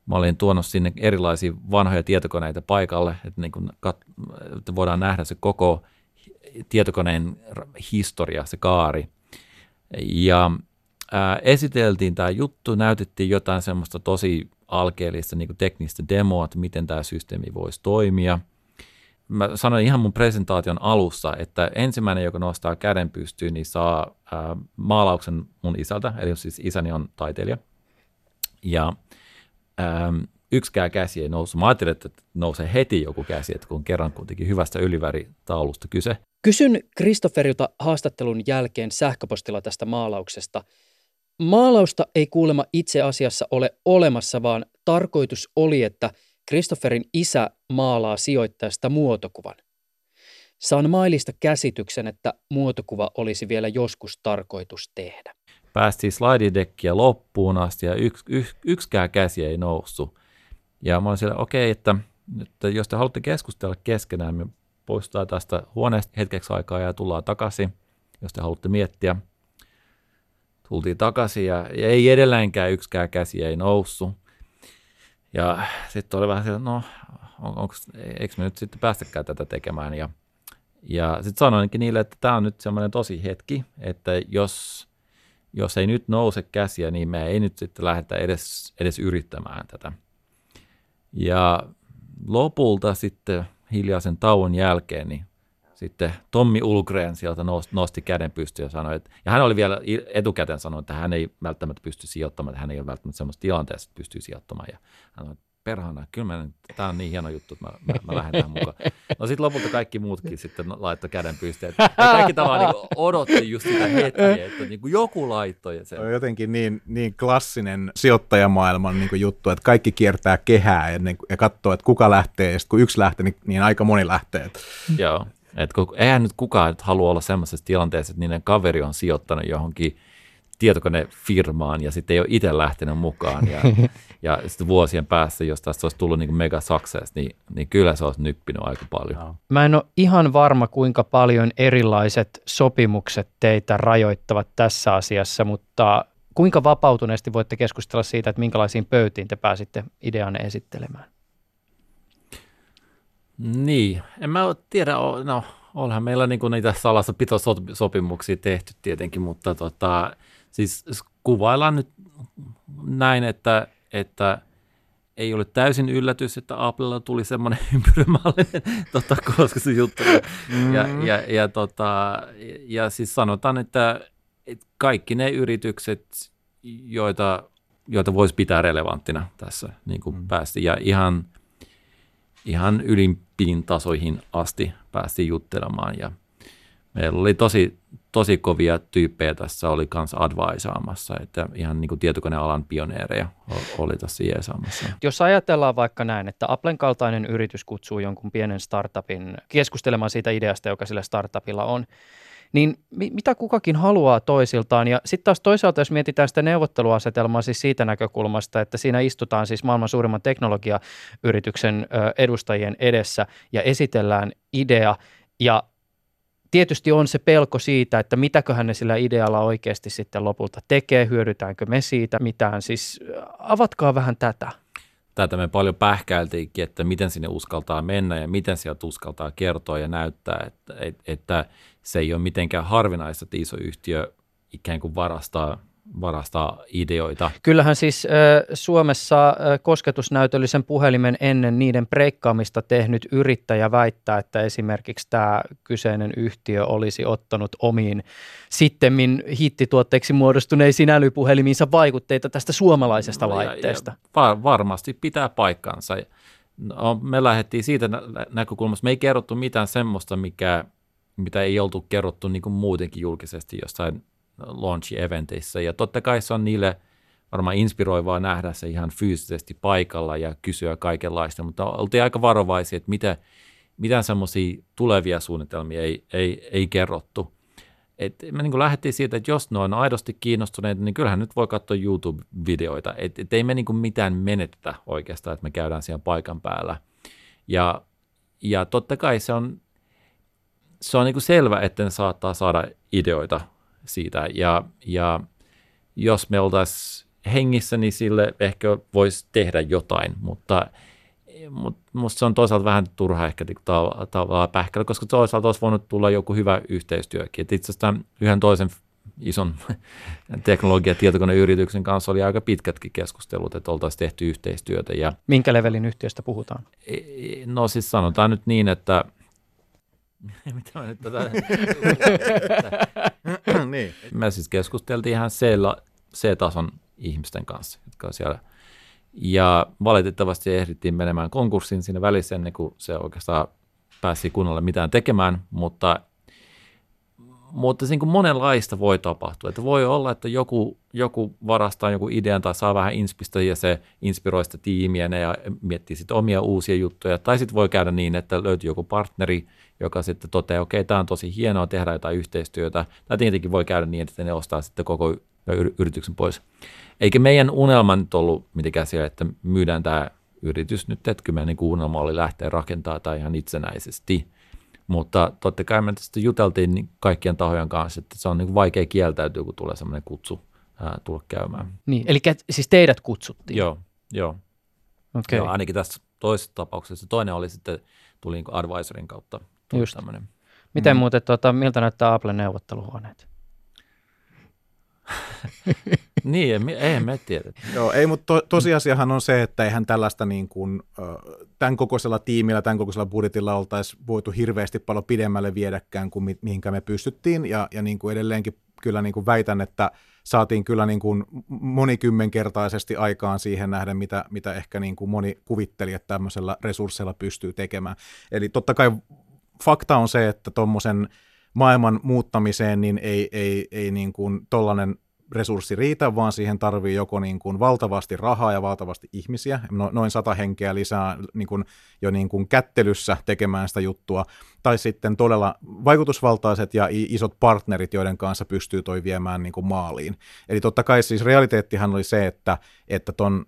Mä olin tuonut sinne erilaisia vanhoja tietokoneita paikalle, että, niin kun kat- että voidaan nähdä se koko tietokoneen historia, se kaari. Ja ää, esiteltiin tämä juttu, näytettiin jotain semmoista tosi alkeellista niin kuin teknistä demoa, että miten tämä systeemi voisi toimia. Mä sanoin ihan mun presentaation alussa, että ensimmäinen, joka nostaa käden pystyyn, niin saa ää, maalauksen mun isältä, eli siis isäni on taiteilija. Ja ää, yksikään käsi ei noussut. Mä ajattelin, että nousee heti joku käsi, että kun kerran kuitenkin hyvästä yliväritaulusta kyse. Kysyn Kristofferilta haastattelun jälkeen sähköpostilla tästä maalauksesta – Maalausta ei kuulema itse asiassa ole olemassa, vaan tarkoitus oli, että Christopherin isä maalaa sijoittajasta muotokuvan. Saan mailista käsityksen, että muotokuva olisi vielä joskus tarkoitus tehdä. Päästiin slaididekkiä loppuun asti ja yks, yks, yksikään käsi ei noussut. Ja mä olin siellä, okei, okay, että, että jos te haluatte keskustella keskenään, me poistutaan tästä huoneesta hetkeksi aikaa ja tullaan takaisin, jos te haluatte miettiä – tultiin takaisin ja, ja ei edelleenkään yksikään käsi ei noussut. Ja sitten oli vähän se, no on, onko, eikö me nyt sitten päästäkään tätä tekemään. Ja, ja sitten sanoinkin niille, että tämä on nyt semmoinen tosi hetki, että jos, jos ei nyt nouse käsiä, niin me ei nyt sitten lähdetä edes, edes yrittämään tätä. Ja lopulta sitten hiljaisen tauon jälkeen, niin sitten Tommi Ulgren sieltä nosti käden pystyyn ja sanoi, että, ja hän oli vielä etukäteen sanonut, että hän ei välttämättä pysty sijoittamaan, että hän ei ole välttämättä sellaisessa tilanteessa, että pystyy sijoittamaan. Ja hän sanoi, perhana, kyllä mä, tämä on niin hieno juttu, että mä, mä, mä lähden tähän mukaan. No sitten lopulta kaikki muutkin sitten laittoi käden pystyyn. Ja kaikki tavallaan niin odotti just sitä hetkeä, että niin kuin joku laittoi. Sen. On jotenkin niin, niin klassinen sijoittajamaailman niin kuin juttu, että kaikki kiertää kehää ennen, ja katsoo, että kuka lähtee, ja sitten kun yksi lähtee, niin, niin aika moni lähtee. Joo. Et kun, eihän nyt kukaan nyt halua olla sellaisessa tilanteessa, että niiden kaveri on sijoittanut johonkin tietokonefirmaan ja sitten ei ole itse lähtenyt mukaan. Ja, ja sitten vuosien päässä, jos tästä olisi tullut niin kuin mega success, niin, niin kyllä se olisi nyppinyt aika paljon. Mä en ole ihan varma, kuinka paljon erilaiset sopimukset teitä rajoittavat tässä asiassa, mutta kuinka vapautuneesti voitte keskustella siitä, että minkälaisiin pöytiin te pääsitte ideanne esittelemään? Niin, en mä tiedä, no onhan meillä niinku niitä salassapitosopimuksia tehty tietenkin, mutta tota, siis kuvaillaan nyt näin, että, että ei ole täysin yllätys, että Applella tuli semmoinen ympyrämallinen tota, koska se juttu. Mm-hmm. Ja, ja, ja, tota, ja siis sanotaan, että, että kaikki ne yritykset, joita, joita voisi pitää relevanttina tässä niin kuin mm. päästi. Ja ihan, ihan ylin, pin tasoihin asti päästiin juttelemaan ja meillä oli tosi, tosi kovia tyyppejä tässä, oli kanssa advaisaamassa, että ihan niin kuin tietokonealan pioneereja oli tässä jeesaamassa. Jos ajatellaan vaikka näin, että Applen kaltainen yritys kutsuu jonkun pienen startupin keskustelemaan siitä ideasta, joka sillä startupilla on, niin mitä kukakin haluaa toisiltaan. Ja sitten taas toisaalta, jos mietitään sitä neuvotteluasetelmaa siis siitä näkökulmasta, että siinä istutaan siis maailman suurimman teknologiayrityksen edustajien edessä ja esitellään idea ja tietysti on se pelko siitä, että mitäköhän ne sillä idealla oikeasti sitten lopulta tekee, hyödytäänkö me siitä mitään. Siis avatkaa vähän tätä. Tätä me paljon pähkäiltiinkin, että miten sinne uskaltaa mennä ja miten sieltä uskaltaa kertoa ja näyttää, että, että se ei ole mitenkään harvinaista, että iso yhtiö ikään kuin varastaa varastaa ideoita. Kyllähän siis äh, Suomessa äh, kosketusnäytöllisen puhelimen ennen niiden breikkaamista tehnyt yrittäjä väittää, että esimerkiksi tämä kyseinen yhtiö olisi ottanut omiin sittemmin hittituotteiksi muodostuneisiin älypuhelimiinsa vaikutteita tästä suomalaisesta laitteesta. Ja, ja varmasti pitää paikkansa. No, me lähdettiin siitä näkökulmasta, me ei kerrottu mitään semmoista, mikä, mitä ei oltu kerrottu niin kuin muutenkin julkisesti jossain launch-eventeissä. Ja totta kai se on niille varmaan inspiroivaa nähdä se ihan fyysisesti paikalla ja kysyä kaikenlaista, mutta oltiin aika varovaisia, että mitä, mitään semmoisia tulevia suunnitelmia ei, ei, ei kerrottu. Et me niin lähdettiin siitä, että jos ne on aidosti kiinnostuneita, niin kyllähän nyt voi katsoa YouTube-videoita. Et, et ei me niin mitään menetetä oikeastaan, että me käydään siellä paikan päällä. Ja, ja totta kai se on, se on niin selvä, että ne saattaa saada ideoita siitä. Ja, ja jos me oltaisiin hengissä, niin sille ehkä voisi tehdä jotain, mutta mutta musta se on toisaalta vähän turha ehkä tavallaan pähkällä, koska toisaalta olisi voinut tulla joku hyvä yhteistyökin. Et itse asiassa yhden toisen ison teknologia- ja tietokoneyrityksen kanssa oli aika pitkätkin keskustelut, että oltaisiin tehty yhteistyötä. Ja, Minkä levelin yhtiöstä puhutaan? E, no siis sanotaan nyt niin, että Mitä mä nyt tätä... niin. Me siis keskusteltiin ihan C-tason ihmisten kanssa, jotka on siellä. Ja valitettavasti ehdittiin menemään konkurssiin siinä välissä ennen kuin se oikeastaan pääsi kunnolla mitään tekemään, mutta mutta niin kuin monenlaista voi tapahtua. Että voi olla, että joku, joku varastaa joku idean tai saa vähän inspistä ja se inspiroi sitä tiimiä ja miettii sitten omia uusia juttuja. Tai sitten voi käydä niin, että löytyy joku partneri, joka sitten toteaa, okei, okay, tämä on tosi hienoa tehdä jotain yhteistyötä. Tai tietenkin voi käydä niin, että ne ostaa sitten koko yrityksen pois. Eikä meidän unelma nyt ollut mitenkään siellä, että myydään tämä yritys nyt, että kyllä meidän niin unelma oli lähteä rakentamaan tai ihan itsenäisesti. Mutta totta kai me sitten juteltiin niin kaikkien tahojen kanssa, että se on niin vaikea kieltäytyä, kun tulee sellainen kutsu ää, tulla käymään. Niin, eli siis teidät kutsuttiin? Joo, joo. Okay. joo ainakin tässä toisessa tapauksessa. Toinen oli sitten, tuli niin advisorin kautta Just. Tämmönen. Miten mm. muuten, tuota, miltä näyttää Applen neuvotteluhuoneet? niin, eihän me tiedä. Joo, ei, mutta to, tosiasiahan on se, että eihän tällaista niin kuin, tämän kokoisella tiimillä, tämän kokoisella budjetilla oltaisi voitu hirveästi paljon pidemmälle viedäkään kuin mi, mihinkä me pystyttiin, ja, ja niin kuin edelleenkin kyllä niin kuin väitän, että saatiin kyllä niin kuin monikymmenkertaisesti aikaan siihen nähden, mitä, mitä ehkä niin kuin moni kuvitteli, että tämmöisellä resursseilla pystyy tekemään. Eli totta kai fakta on se, että tuommoisen maailman muuttamiseen niin ei, ei, ei niin kuin tollainen resurssi riitä, vaan siihen tarvii joko niin kuin valtavasti rahaa ja valtavasti ihmisiä, no, noin sata henkeä lisää niin kuin jo niin kuin kättelyssä tekemään sitä juttua, tai sitten todella vaikutusvaltaiset ja isot partnerit, joiden kanssa pystyy toi viemään niin kuin maaliin. Eli totta kai siis realiteettihan oli se, että, että ton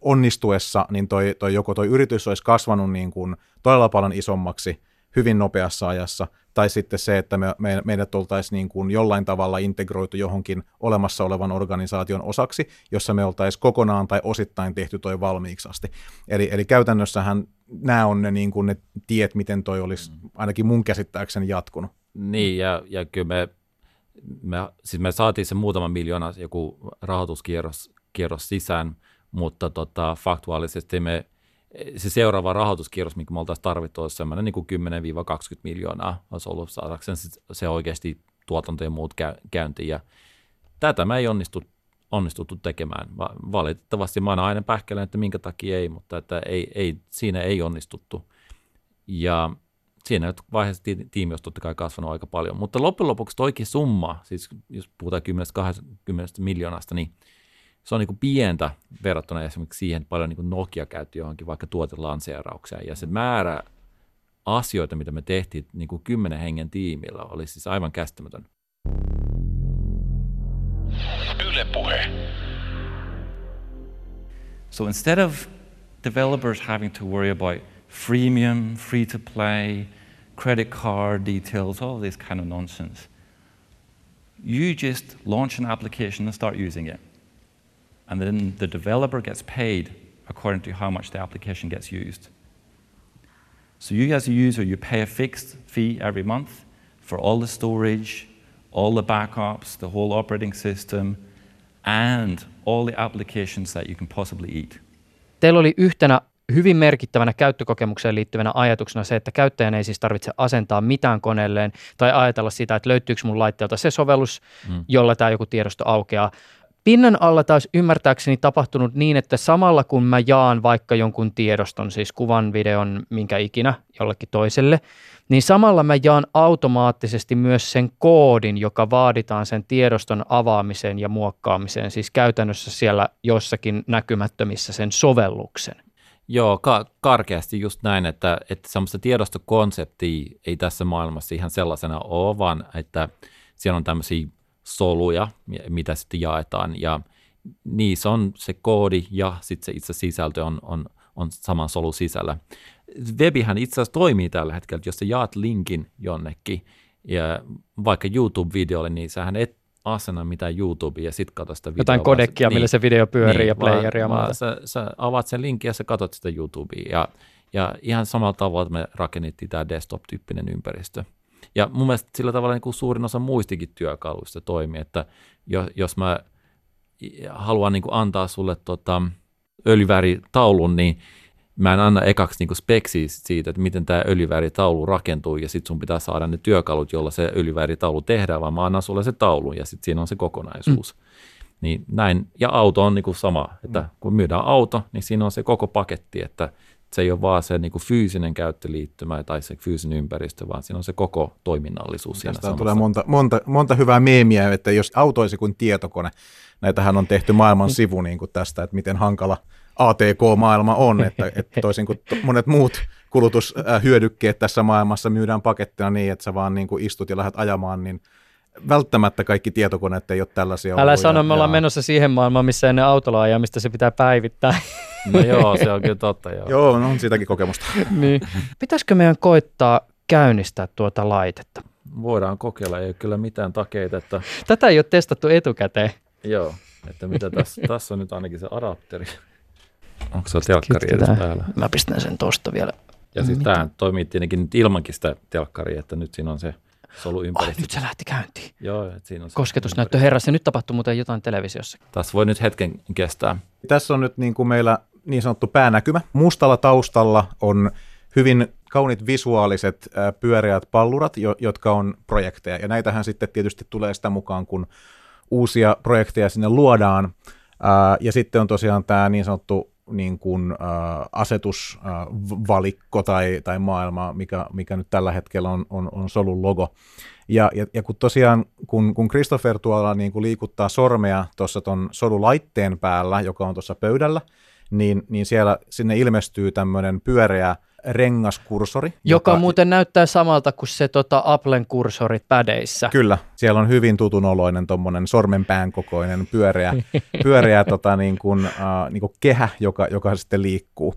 onnistuessa, niin toi, toi joko toi yritys olisi kasvanut niin kuin todella paljon isommaksi, hyvin nopeassa ajassa, tai sitten se, että me, me, meidät oltaisiin niin kuin jollain tavalla integroitu johonkin olemassa olevan organisaation osaksi, jossa me oltaisiin kokonaan tai osittain tehty toi valmiiksi asti. Eli, eli käytännössähän nämä on ne, niin kuin ne tiet, miten toi olisi ainakin mun käsittääkseni jatkunut. Niin, ja, ja kyllä me, me, siis me saatiin se muutama miljoona joku rahoituskierros kierros sisään, mutta tota, faktuaalisesti me se seuraava rahoituskierros, mikä me oltaisiin tarvittu, olisi sellainen niin kuin 10-20 miljoonaa olisi ollut saadakseen se oikeasti tuotanto ja muut käyntiin. Ja tätä me ei onnistu, onnistuttu tekemään. Valitettavasti mä aina pähkelen, että minkä takia ei, mutta että ei, ei, siinä ei onnistuttu. Ja siinä vaiheessa tiimi olisi totta kai kasvanut aika paljon. Mutta loppujen lopuksi toikin summa, siis jos puhutaan 10-20 miljoonasta, niin se on niin kuin pientä verrattuna esimerkiksi siihen, paljon niin kuin Nokia käytti johonkin vaikka tuotelanseeraukseen. Ja se määrä asioita, mitä me tehtiin niin kuin kymmenen hengen tiimillä, oli siis aivan käsittämätön. Yle Puhe. So instead of developers having to worry about freemium, free to play, credit card details, all this kind of nonsense, you just launch an application and start using it. And then the developer gets paid according to how much the application gets used. So you as a user, you pay a fixed fee every month for all the storage, all the backups, the whole operating system, and all the applications that you can possibly eat. Teillä oli yhtenä hyvin merkittävänä käyttökokemukseen liittyvänä ajatuksena se, että käyttäjän ei siis tarvitse asentaa mitään koneelleen tai ajatella sitä, että löytyykö mun laitteelta se sovellus, mm. jolla tämä joku tiedosto aukeaa. Pinnan alla taas ymmärtääkseni tapahtunut niin, että samalla kun mä jaan vaikka jonkun tiedoston, siis kuvan, videon, minkä ikinä jollekin toiselle, niin samalla mä jaan automaattisesti myös sen koodin, joka vaaditaan sen tiedoston avaamiseen ja muokkaamiseen, siis käytännössä siellä jossakin näkymättömissä sen sovelluksen. Joo, ka- karkeasti just näin, että, että semmoista tiedostokonseptia ei tässä maailmassa ihan sellaisena ole, vaan että siellä on tämmöisiä soluja, mitä sitten jaetaan, ja niissä on se koodi ja sitten se itse sisältö on, on, on saman solun sisällä. Webihän itse asiassa toimii tällä hetkellä, että jos sä jaat linkin jonnekin, ja vaikka YouTube-videolle, niin sähän et asenna mitään YouTubea ja sitten katso sitä videoa. Jotain kodekkia, niin, millä se video pyörii niin, ja playeria ja muuta. Sä, sä avaat sen linkin ja sä katsot sitä YouTubea. Ja, ja ihan samalla tavalla me rakennettiin tämä desktop-tyyppinen ympäristö. Ja mun mielestä sillä tavalla niin kuin suurin osa muistikin työkaluista toimii, että jos, jos mä haluan niin kuin antaa sulle tota, öljyväritaulun, niin mä en anna ekaksi niinku speksiä siitä, että miten tämä öljyväritaulu rakentuu ja sitten sun pitää saada ne työkalut, jolla se öljyväritaulu tehdään, vaan mä annan sulle se taulu ja sitten siinä on se kokonaisuus. Mm. Niin näin, ja auto on niinku sama, että mm. kun myydään auto, niin siinä on se koko paketti, että se ei ole vaan se niinku fyysinen käyttöliittymä tai se fyysinen ympäristö, vaan siinä on se koko toiminnallisuus Tästä siinä tulee monta, monta, monta hyvää meemiä, että jos auto olisi kuin tietokone, näitähän on tehty maailman sivu niin kuin tästä, että miten hankala – ATK-maailma on, että, että toisin kuin monet muut kulutushyödykkeet tässä maailmassa myydään pakettina niin, että sä vaan niin kuin istut ja lähdet ajamaan, niin välttämättä kaikki tietokoneet ei ole tällaisia. Älä sano, me ollaan ja... menossa siihen maailmaan, missä ennen autolla ajamista se pitää päivittää. No joo, se on kyllä totta. Joo, joo no on siitäkin kokemusta. niin. Pitäisikö meidän koittaa käynnistää tuota laitetta? Voidaan kokeilla, ei ole kyllä mitään takeita. Että... Tätä ei ole testattu etukäteen. Joo, että mitä tässä, tässä on nyt ainakin se adapteri. Onko se telkkari edes päällä? Mä pistän sen tosta vielä. Ja siis tämä toimii tietenkin nyt ilmankin sitä telkkaria, että nyt siinä on se soluympäristö. Oh, nyt se lähti käyntiin. Joo, että siinä on se Kosketusnäyttö herrassa. Nyt tapahtuu muuten jotain televisiossa. Tässä voi nyt hetken kestää. Tässä on nyt niin kuin meillä niin sanottu päänäkymä. Mustalla taustalla on hyvin kaunit visuaaliset pyöreät pallurat, jotka on projekteja. Ja näitähän sitten tietysti tulee sitä mukaan, kun uusia projekteja sinne luodaan. Ja sitten on tosiaan tämä niin sanottu niin kuin, äh, asetusvalikko äh, tai, tai maailma, mikä, mikä nyt tällä hetkellä on, on, on Solun logo. Ja, ja, ja kun tosiaan, kun, kun Christopher tuolla niin kuin liikuttaa sormea tuossa tuon solulaitteen päällä, joka on tuossa pöydällä, niin, niin siellä sinne ilmestyy tämmöinen pyöreä rengaskursori. Joka, joka muuten näyttää samalta kuin se tota, Applen kursorit pädeissä. Kyllä, siellä on hyvin tutunoloinen tuommoinen sormenpään kokoinen pyöreä, pyöreä tota, niin kuin, äh, niin kuin kehä, joka, joka sitten liikkuu.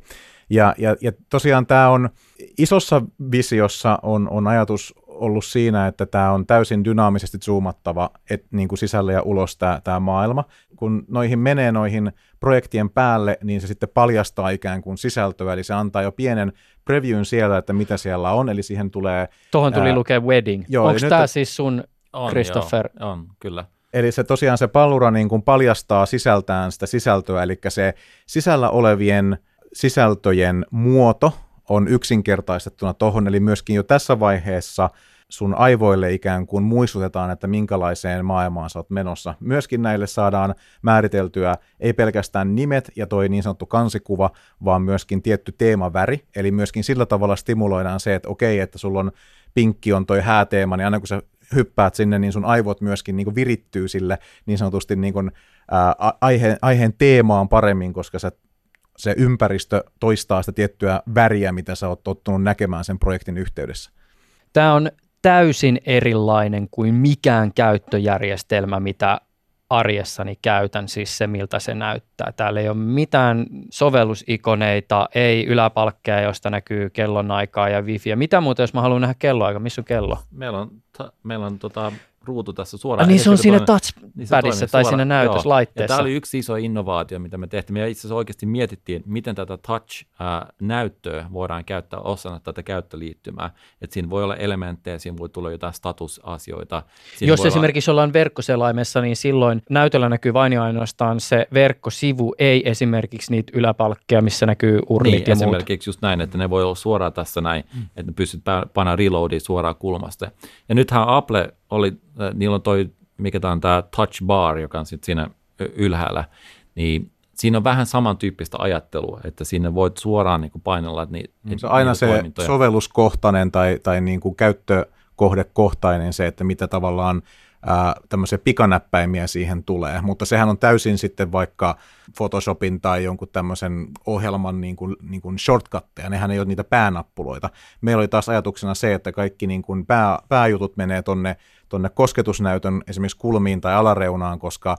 Ja, ja, ja tosiaan tämä on isossa visiossa on, on ajatus ollut siinä, että tämä on täysin dynaamisesti zoomattava et, niin kuin sisälle ja ulos tämä, tämä maailma. Kun noihin menee noihin projektien päälle, niin se sitten paljastaa ikään kuin sisältöä, eli se antaa jo pienen previewn siellä, että mitä siellä on, eli siihen tulee... Tuohon tuli ää, lukea wedding. Onko tämä nyt... siis sun on, Christopher? Joo, on, kyllä. Eli se tosiaan se pallura niin kuin paljastaa sisältään sitä sisältöä, eli se sisällä olevien sisältöjen muoto on yksinkertaistettuna tuohon, eli myöskin jo tässä vaiheessa sun aivoille ikään kuin muistutetaan, että minkälaiseen maailmaan sä oot menossa. Myöskin näille saadaan määriteltyä ei pelkästään nimet ja toi niin sanottu kansikuva, vaan myöskin tietty teemaväri, eli myöskin sillä tavalla stimuloidaan se, että okei, että sulla on pinkki on toi hääteema, niin aina kun sä hyppäät sinne, niin sun aivot myöskin niin kuin virittyy sille niin sanotusti niin kuin, ää, aiheen, aiheen teemaan paremmin, koska sä se ympäristö toistaa sitä tiettyä väriä, mitä sä oot tottunut näkemään sen projektin yhteydessä. Tämä on täysin erilainen kuin mikään käyttöjärjestelmä, mitä arjessani käytän, siis se miltä se näyttää. Täällä ei ole mitään sovellusikoneita, ei yläpalkkeja, josta näkyy kellonaikaa ja wifi. Mitä muuta, jos mä haluan nähdä kelloaika? Missä on kello? Meillä on, ta, meillä on tota, ruutu tässä suoraan. Ah, niin se on siinä touchpadissa niin tai suoraan. siinä näytöslaitteessa. Ja tämä oli yksi iso innovaatio, mitä me tehtiin. Me itse asiassa oikeasti mietittiin, miten tätä touch-näyttöä voidaan käyttää osana tätä käyttöliittymää. Että siinä voi olla elementtejä, siinä voi tulla jotain statusasioita. Siinä Jos esimerkiksi ollaan verkkoselaimessa, niin silloin näytöllä näkyy vain ja ainoastaan se verkkosivu, ei esimerkiksi niitä yläpalkkeja, missä näkyy urlit niin, ja muut. esimerkiksi just näin, että ne voi olla suoraan tässä näin, mm. että ne pystyt panemaan reloadia suoraan kulmasta. Ja nythän Apple oli, äh, niillä on toi, mikä tämä on tämä touch bar, joka on sitten siinä ylhäällä, niin siinä on vähän samantyyppistä ajattelua, että sinne voit suoraan niin kuin painella niin, Se on aina se toimintoja. sovelluskohtainen tai, tai niin kuin käyttökohdekohtainen se, että mitä tavallaan ää, tämmöisiä pikanäppäimiä siihen tulee, mutta sehän on täysin sitten vaikka Photoshopin tai jonkun tämmöisen ohjelman niin kuin, niin kuin shortcutteja, nehän ei ole niitä päänappuloita. Meillä oli taas ajatuksena se, että kaikki niin kuin pää, pääjutut menee tonne, tonne kosketusnäytön esimerkiksi kulmiin tai alareunaan, koska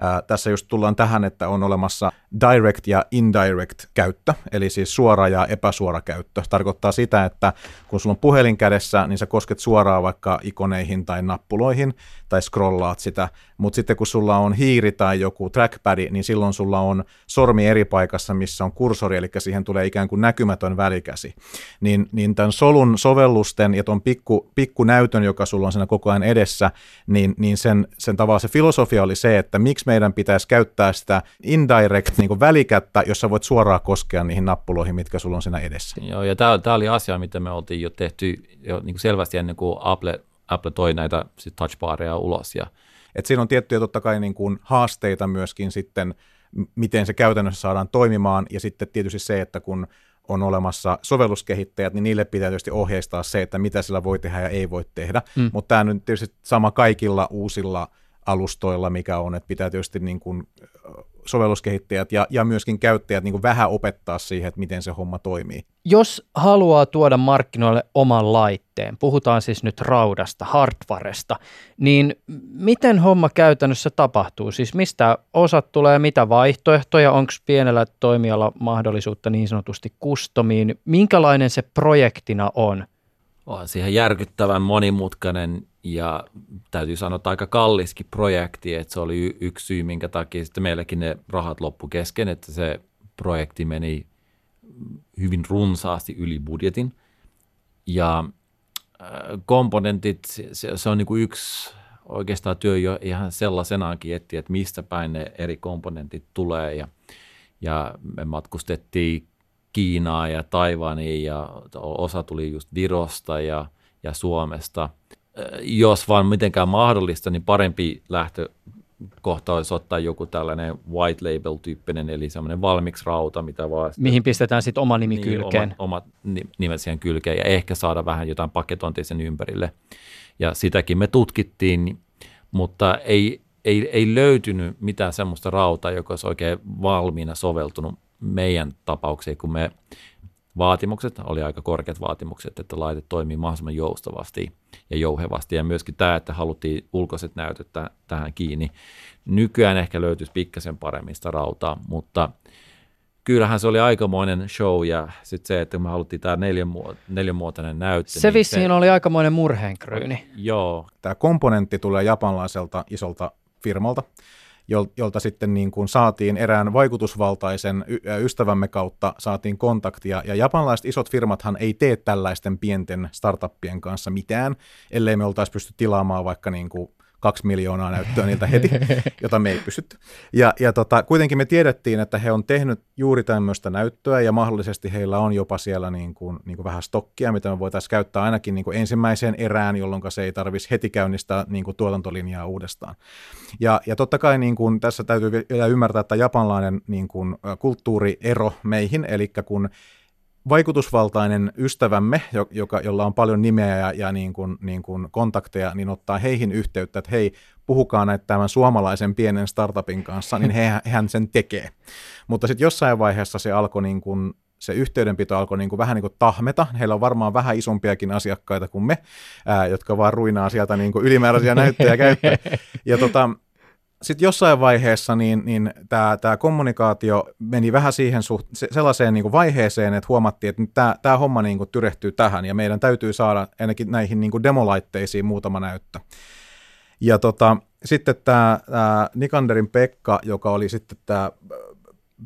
Ää, tässä just tullaan tähän, että on olemassa direct ja indirect käyttö, eli siis suora ja epäsuora käyttö. Tarkoittaa sitä, että kun sulla on puhelin kädessä, niin sä kosket suoraan vaikka ikoneihin tai nappuloihin tai scrollaat sitä, mutta sitten kun sulla on hiiri tai joku trackpad, niin silloin sulla on sormi eri paikassa, missä on kursori, eli siihen tulee ikään kuin näkymätön välikäsi. Niin, niin tämän solun sovellusten ja tuon pikku, pikkunäytön, joka sulla on siinä koko ajan edessä, niin, niin sen, sen tavallaan se filosofia oli se, että miksi meidän pitäisi käyttää sitä indirect niin kuin välikättä, jossa voit suoraan koskea niihin nappuloihin, mitkä sulla on siinä edessä. Joo, ja tämä, tämä oli asia, mitä me oltiin jo tehty jo niin kuin selvästi ennen kuin Apple, Apple toi näitä sit touchbareja ulos. Ja, Et siinä on tiettyjä totta kai niin kuin haasteita myöskin sitten, miten se käytännössä saadaan toimimaan, ja sitten tietysti se, että kun on olemassa sovelluskehittäjät, niin niille pitää tietysti ohjeistaa se, että mitä sillä voi tehdä ja ei voi tehdä. Mm. Mutta tämä nyt tietysti sama kaikilla uusilla alustoilla, mikä on, että pitää tietysti niin kuin sovelluskehittäjät ja, ja myöskin käyttäjät niin kuin vähän opettaa siihen, että miten se homma toimii. Jos haluaa tuoda markkinoille oman laitteen, puhutaan siis nyt raudasta, hardwaresta, niin miten homma käytännössä tapahtuu? Siis mistä osat tulee, mitä vaihtoehtoja, onko pienellä toimijalla mahdollisuutta niin sanotusti kustomiin, minkälainen se projektina on? On siihen järkyttävän monimutkainen ja täytyy sanoa, että aika kalliskin projekti, että se oli y- yksi syy, minkä takia sitten meilläkin ne rahat loppu kesken, että se projekti meni hyvin runsaasti yli budjetin. Ja äh, komponentit, se, se- on niin kuin yksi oikeastaan työ jo ihan sellaisenaankin etsiä, että mistä päin ne eri komponentit tulee ja, ja me matkustettiin Kiinaa ja Taivaniin ja osa tuli just Virosta ja, ja Suomesta. Jos vaan mitenkään mahdollista, niin parempi lähtökohta olisi ottaa joku tällainen white label-tyyppinen, eli semmoinen valmiiksi rauta, mitä vaan Mihin pistetään sitten oma nimi niin, kylkeen? Omat, omat ni- nimet siihen kylkeen ja ehkä saada vähän jotain paketointia sen ympärille. Ja sitäkin me tutkittiin, mutta ei, ei, ei löytynyt mitään semmoista rautaa, joka olisi oikein valmiina soveltunut meidän tapaukseen, kun me vaatimukset, oli aika korkeat vaatimukset, että laite toimii mahdollisimman joustavasti ja jouhevasti. Ja myöskin tämä, että haluttiin ulkoiset näytöt tä- tähän kiinni. Nykyään ehkä löytyisi pikkasen paremmin sitä rautaa, mutta kyllähän se oli aikamoinen show ja sitten se, että me haluttiin tämä neljänmuo- neljänmuotoinen näyttö. Se vissiin oli aikamoinen murheenkryyni. Joo, Tämä komponentti tulee japanlaiselta isolta firmalta, jolta sitten niin kuin saatiin erään vaikutusvaltaisen ystävämme kautta saatiin kontaktia. Ja japanlaiset isot firmathan ei tee tällaisten pienten startuppien kanssa mitään, ellei me oltaisiin pysty tilaamaan vaikka niin kuin kaksi miljoonaa näyttöä niiltä heti, jota me ei pystytty. Ja, ja tota, kuitenkin me tiedettiin, että he on tehnyt juuri tämmöistä näyttöä ja mahdollisesti heillä on jopa siellä niin kuin, niin kuin vähän stokkia, mitä me voitaisiin käyttää ainakin niin kuin ensimmäiseen erään, jolloin se ei tarvitsisi heti käynnistää niin kuin tuotantolinjaa uudestaan. Ja, ja totta kai niin kuin, tässä täytyy vielä ymmärtää, että japanlainen niin kuin, kulttuuriero meihin, eli kun vaikutusvaltainen ystävämme, joka, jolla on paljon nimeä ja, ja niin kuin, niin kuin kontakteja, niin ottaa heihin yhteyttä, että hei, puhukaa näitä tämän suomalaisen pienen startupin kanssa, niin he, hän sen tekee. Mutta sitten jossain vaiheessa se alkoi niin kuin, se yhteydenpito alkoi niin kuin vähän niin kuin tahmeta. Heillä on varmaan vähän isompiakin asiakkaita kuin me, ää, jotka vaan ruinaa sieltä niin kuin ylimääräisiä näyttöjä käyttöön. Ja tota, sitten jossain vaiheessa niin, niin tämä, kommunikaatio meni vähän siihen suht, sellaiseen niin kuin vaiheeseen, että huomattiin, että tämä, homma niin kuin tyrehtyy tähän ja meidän täytyy saada ainakin näihin niin kuin demolaitteisiin muutama näyttö. Ja tota, sitten tämä Nikanderin Pekka, joka oli sitten tämä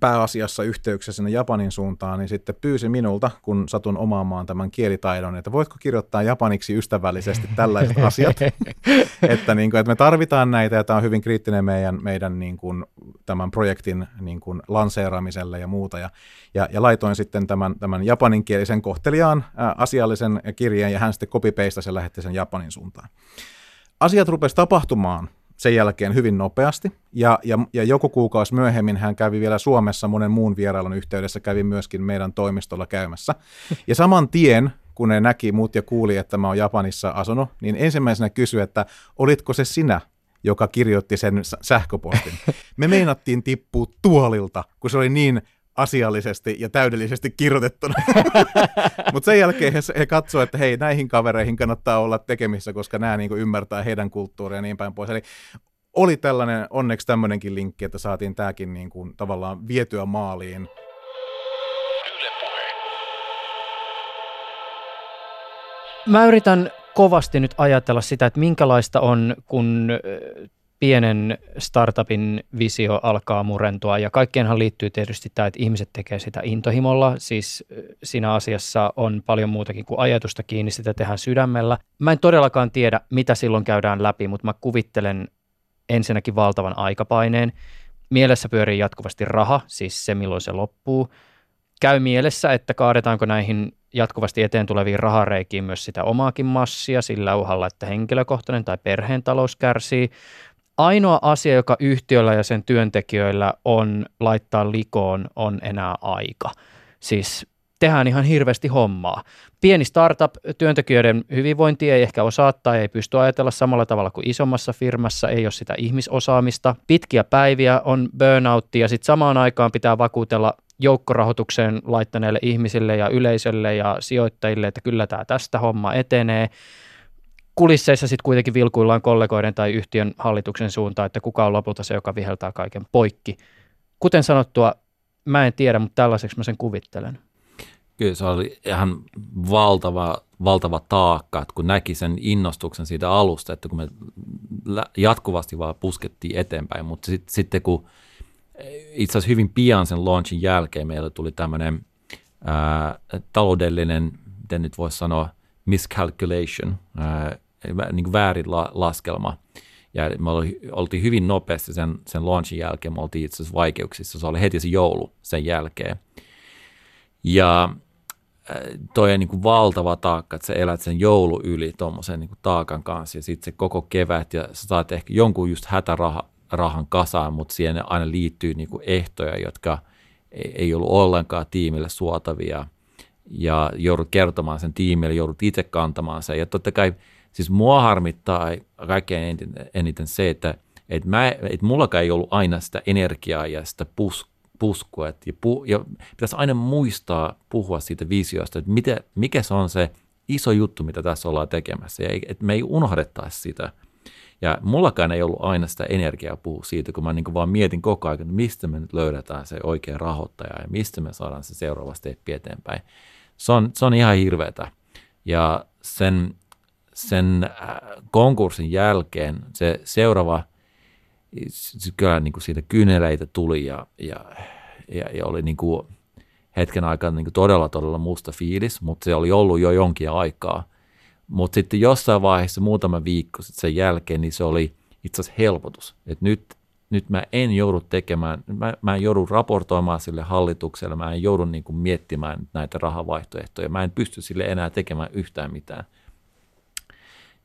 pääasiassa yhteyksissä sinne Japanin suuntaan, niin sitten pyysi minulta, kun satun omaamaan tämän kielitaidon, että voitko kirjoittaa japaniksi ystävällisesti tällaiset asiat, että, niin kuin, että me tarvitaan näitä ja tämä on hyvin kriittinen meidän, meidän niin kuin, tämän projektin niin kuin, lanseeraamiselle ja muuta. Ja, ja, ja laitoin sitten tämän, tämän japaninkielisen kohteliaan ää, asiallisen kirjeen ja hän sitten copy-pastasi ja lähetti sen Japanin suuntaan. Asiat rupesi tapahtumaan sen jälkeen hyvin nopeasti. Ja, ja, ja joku kuukausi myöhemmin hän kävi vielä Suomessa monen muun vierailun yhteydessä, kävi myöskin meidän toimistolla käymässä. Ja saman tien, kun ne näki mut ja kuuli, että mä oon Japanissa asunut, niin ensimmäisenä kysyi, että olitko se sinä, joka kirjoitti sen sähköpostin. Me meinattiin tippua tuolilta, kun se oli niin asiallisesti ja täydellisesti kirjoitettuna. Mutta sen jälkeen he, he katsoivat, että hei, näihin kavereihin kannattaa olla tekemissä, koska nämä niin ymmärtää heidän kulttuuria ja niin päin pois. Eli oli tällainen, onneksi tämmöinenkin linkki, että saatiin tämäkin niin kuin, tavallaan vietyä maaliin. Mä yritän kovasti nyt ajatella sitä, että minkälaista on, kun pienen startupin visio alkaa murentua ja kaikkeenhan liittyy tietysti tämä, että ihmiset tekee sitä intohimolla, siis siinä asiassa on paljon muutakin kuin ajatusta kiinni, sitä tehdään sydämellä. Mä en todellakaan tiedä, mitä silloin käydään läpi, mutta mä kuvittelen ensinnäkin valtavan aikapaineen. Mielessä pyörii jatkuvasti raha, siis se milloin se loppuu. Käy mielessä, että kaadetaanko näihin jatkuvasti eteen tuleviin rahareikiin myös sitä omaakin massia sillä uhalla, että henkilökohtainen tai perheen talous kärsii ainoa asia, joka yhtiöllä ja sen työntekijöillä on laittaa likoon, on enää aika. Siis tehdään ihan hirveästi hommaa. Pieni startup, työntekijöiden hyvinvointi ei ehkä osaa tai ei pysty ajatella samalla tavalla kuin isommassa firmassa, ei ole sitä ihmisosaamista. Pitkiä päiviä on burnout ja sitten samaan aikaan pitää vakuutella joukkorahoitukseen laittaneille ihmisille ja yleisölle ja sijoittajille, että kyllä tämä tästä homma etenee kulisseissa sitten kuitenkin vilkuillaan kollegoiden tai yhtiön hallituksen suuntaan, että kuka on lopulta se, joka viheltää kaiken poikki. Kuten sanottua, mä en tiedä, mutta tällaiseksi mä sen kuvittelen. Kyllä se oli ihan valtava, valtava taakka, että kun näki sen innostuksen siitä alusta, että kun me jatkuvasti vaan puskettiin eteenpäin, mutta sit, sitten kun itse asiassa hyvin pian sen launchin jälkeen meille tuli tämmöinen taloudellinen, miten nyt voisi sanoa, miscalculation, ää, niin kuin väärin la, laskelma. Ja me oltiin hyvin nopeasti sen, sen launchin jälkeen, me oltiin itse asiassa vaikeuksissa. Se oli heti se joulu sen jälkeen. Ja toi on niin kuin valtava taakka, että sä elät sen joulu yli tuommoisen niin taakan kanssa ja sitten se koko kevät ja sä saat ehkä jonkun just hätärahan kasaan, mutta siihen aina liittyy niin kuin ehtoja, jotka ei, ei ollut ollenkaan tiimille suotavia ja joudut kertomaan sen tiimille, joudut itse kantamaan sen. Ja totta kai siis mua harmittaa kaikkein eniten, eniten se, että et mä, et mullakaan ei ollut aina sitä energiaa ja sitä pus, puskua. Et ja, pu, ja pitäisi aina muistaa puhua siitä visiosta, että mitä, mikä se on se iso juttu, mitä tässä ollaan tekemässä. Ja et me ei unohdettaisi sitä. Ja mullakaan ei ollut aina sitä energiaa puhua siitä, kun mä niin vaan mietin koko ajan, että mistä me nyt löydetään se oikea rahoittaja ja mistä me saadaan se seuraava steppi eteenpäin se on, se on ihan hirveätä. Ja sen, sen äh, konkurssin jälkeen se seuraava, kyllä niin kuin siitä kyneleitä tuli ja, ja, ja, ja oli niin kuin hetken aikaa niin kuin todella, todella musta fiilis, mutta se oli ollut jo jonkin aikaa. Mutta sitten jossain vaiheessa, muutama viikko sitten sen jälkeen, niin se oli itse asiassa helpotus. Että nyt, nyt mä en joudu tekemään, mä, mä en joudu raportoimaan sille hallitukselle, mä en joudu niin kuin miettimään näitä rahavaihtoehtoja, mä en pysty sille enää tekemään yhtään mitään.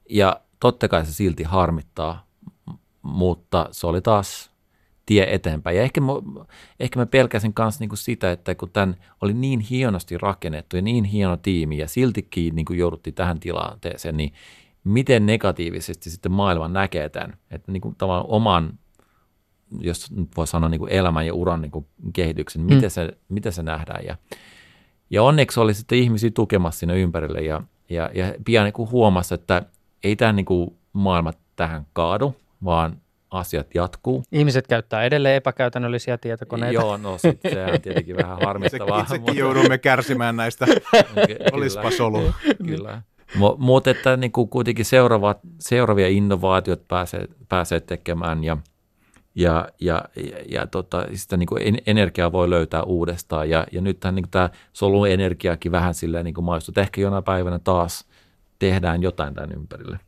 Ja totta kai se silti harmittaa, mutta se oli taas tie eteenpäin. Ja ehkä mä, ehkä mä pelkäsin myös niin sitä, että kun tämän oli niin hienosti rakennettu ja niin hieno tiimi ja siltikin niin kuin jouduttiin tähän tilanteeseen, niin miten negatiivisesti sitten maailma näkee tämän. Että niin kuin tavallaan oman, jos nyt voi sanoa niin kuin elämän ja uran niin kuin kehityksen, mm. miten, se, miten se nähdään. Ja, ja onneksi oli sitten ihmisiä tukemassa sinne ympärille ja, ja, ja pian niin kuin huomasi, että ei tämä niin kuin maailma tähän kaadu, vaan asiat jatkuu. Ihmiset käyttää edelleen epäkäytännöllisiä tietokoneita. Joo, no sitten se on tietenkin vähän harmittavaa. Itsekin mutta... joudumme kärsimään näistä. Olispa solu. Kyllä. Mutta että niin kuin kuitenkin seuraavat, seuraavia innovaatiot pääsee, pääsee tekemään ja, ja, ja, ja, ja tota, sitä niin kuin energiaa voi löytää uudestaan. Ja, ja nythän niin tämä soluenergiakin vähän silleen niin kuin maistuu, että ehkä jonain päivänä taas tehdään jotain tämän ympärille.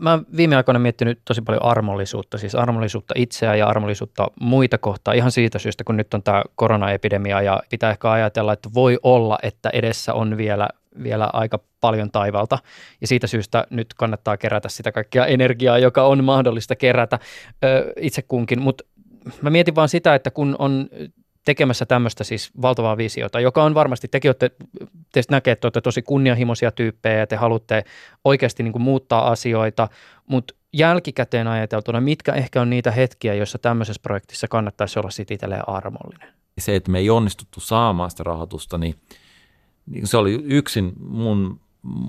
Mä oon viime aikoina miettinyt tosi paljon armollisuutta, siis armollisuutta itseä ja armollisuutta muita kohtaa ihan siitä syystä, kun nyt on tämä koronaepidemia ja pitää ehkä ajatella, että voi olla, että edessä on vielä, vielä aika paljon taivalta ja siitä syystä nyt kannattaa kerätä sitä kaikkea energiaa, joka on mahdollista kerätä ö, itse kunkin, mutta mä mietin vaan sitä, että kun on tekemässä tämmöistä siis valtavaa visiota, joka on varmasti, tekin olette, teistä näkee, että olette tosi kunnianhimoisia tyyppejä ja te haluatte oikeasti niin kuin muuttaa asioita, mutta jälkikäteen ajateltuna, mitkä ehkä on niitä hetkiä, joissa tämmöisessä projektissa kannattaisi olla sitten itselleen armollinen? Se, että me ei onnistuttu saamaan sitä rahoitusta, niin, niin se oli yksin mun,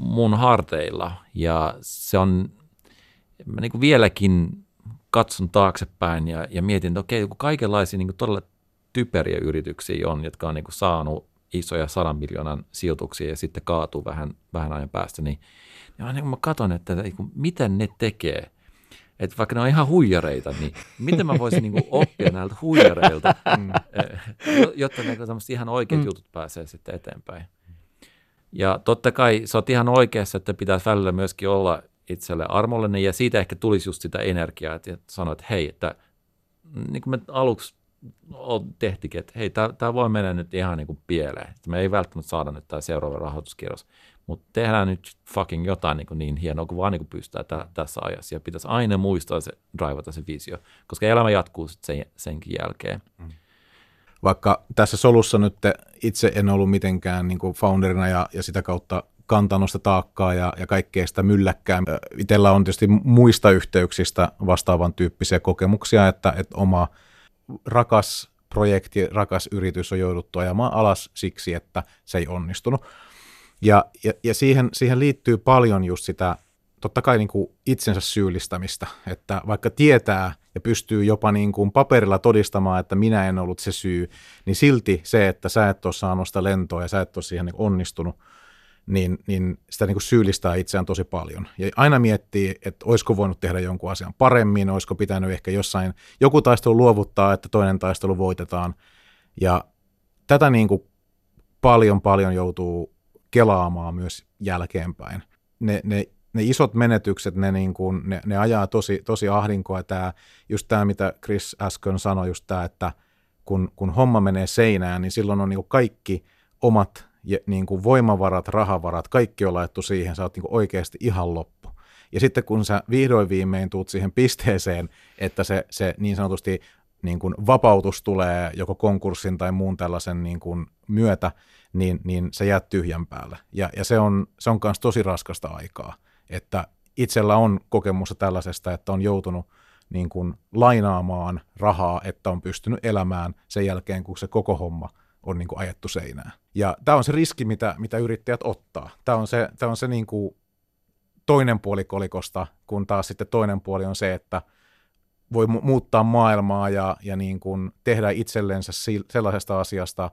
mun harteilla ja se on, mä niin kuin vieläkin katson taaksepäin ja, ja mietin, että okei, kaikenlaisia niin todella typeriä yrityksiä on, jotka on niin kuin saanut isoja sadan miljoonan sijoituksia ja sitten kaatuu vähän, vähän ajan päästä, niin, niin niin mä katson, että niin kuin, miten ne tekee. Että vaikka ne on ihan huijareita, niin miten mä voisin niin kuin oppia näiltä huijareilta, mm. jotta ne ihan oikeat mm. jutut pääsee sitten eteenpäin. Ja totta kai sä oot ihan oikeassa, että pitäisi välillä myöskin olla itselle armollinen ja siitä ehkä tulisi just sitä energiaa, että sanoit, että hei, että niin kuin me aluksi tehtikin, että hei, tämä voi mennä nyt ihan niin kuin pieleen. Että me ei välttämättä saada nyt tämä seuraava rahoituskierros, mutta tehdään nyt fucking jotain niin, kuin niin hienoa kuin vaan niin kuin pystytään tä, tässä ajassa. Ja pitäisi aina muistaa se, drivata se visio, koska elämä jatkuu sitten sen, senkin jälkeen. Mm. Vaikka tässä solussa nyt itse en ollut mitenkään niin founderina ja, ja sitä kautta kantanut sitä taakkaa ja, ja kaikkea sitä mylläkkää. Itellä on tietysti muista yhteyksistä vastaavan tyyppisiä kokemuksia, että, että oma – rakas projekti, rakas yritys on jouduttu ajamaan alas siksi, että se ei onnistunut. Ja, ja, ja siihen, siihen liittyy paljon just sitä, totta kai niin kuin itsensä syyllistämistä, että vaikka tietää ja pystyy jopa niin kuin paperilla todistamaan, että minä en ollut se syy, niin silti se, että sä et ole saanut sitä lentoa ja sä et ole siihen niin onnistunut, niin, niin sitä niin kuin syyllistää itseään tosi paljon. Ja aina miettii, että olisiko voinut tehdä jonkun asian paremmin, olisiko pitänyt ehkä jossain joku taistelu luovuttaa, että toinen taistelu voitetaan. Ja tätä niin kuin paljon paljon joutuu kelaamaan myös jälkeenpäin. Ne, ne, ne isot menetykset, ne, niin kuin, ne, ne ajaa tosi, tosi ahdinkoa. Tämä, just tämä, mitä Chris äsken sanoi, just tämä, että kun, kun homma menee seinään, niin silloin on niin kuin kaikki omat ja niin kuin voimavarat, rahavarat, kaikki on laittu siihen, sä oot niin kuin oikeasti ihan loppu. Ja sitten kun sä vihdoin viimein tuut siihen pisteeseen, että se, se niin sanotusti niin kuin vapautus tulee joko konkurssin tai muun tällaisen niin kuin myötä, niin, niin se jää tyhjän päälle. Ja, ja se on se on myös tosi raskasta aikaa, että itsellä on kokemusta tällaisesta, että on joutunut niin kuin lainaamaan rahaa, että on pystynyt elämään sen jälkeen, kun se koko homma – on niin kuin ajettu seinään. Ja tämä on se riski, mitä, mitä yrittäjät ottaa. Tämä on se, tämä on se niin kuin toinen puoli kolikosta, kun taas sitten toinen puoli on se, että voi mu- muuttaa maailmaa ja, ja niin kuin tehdä itsellensä sellaisesta asiasta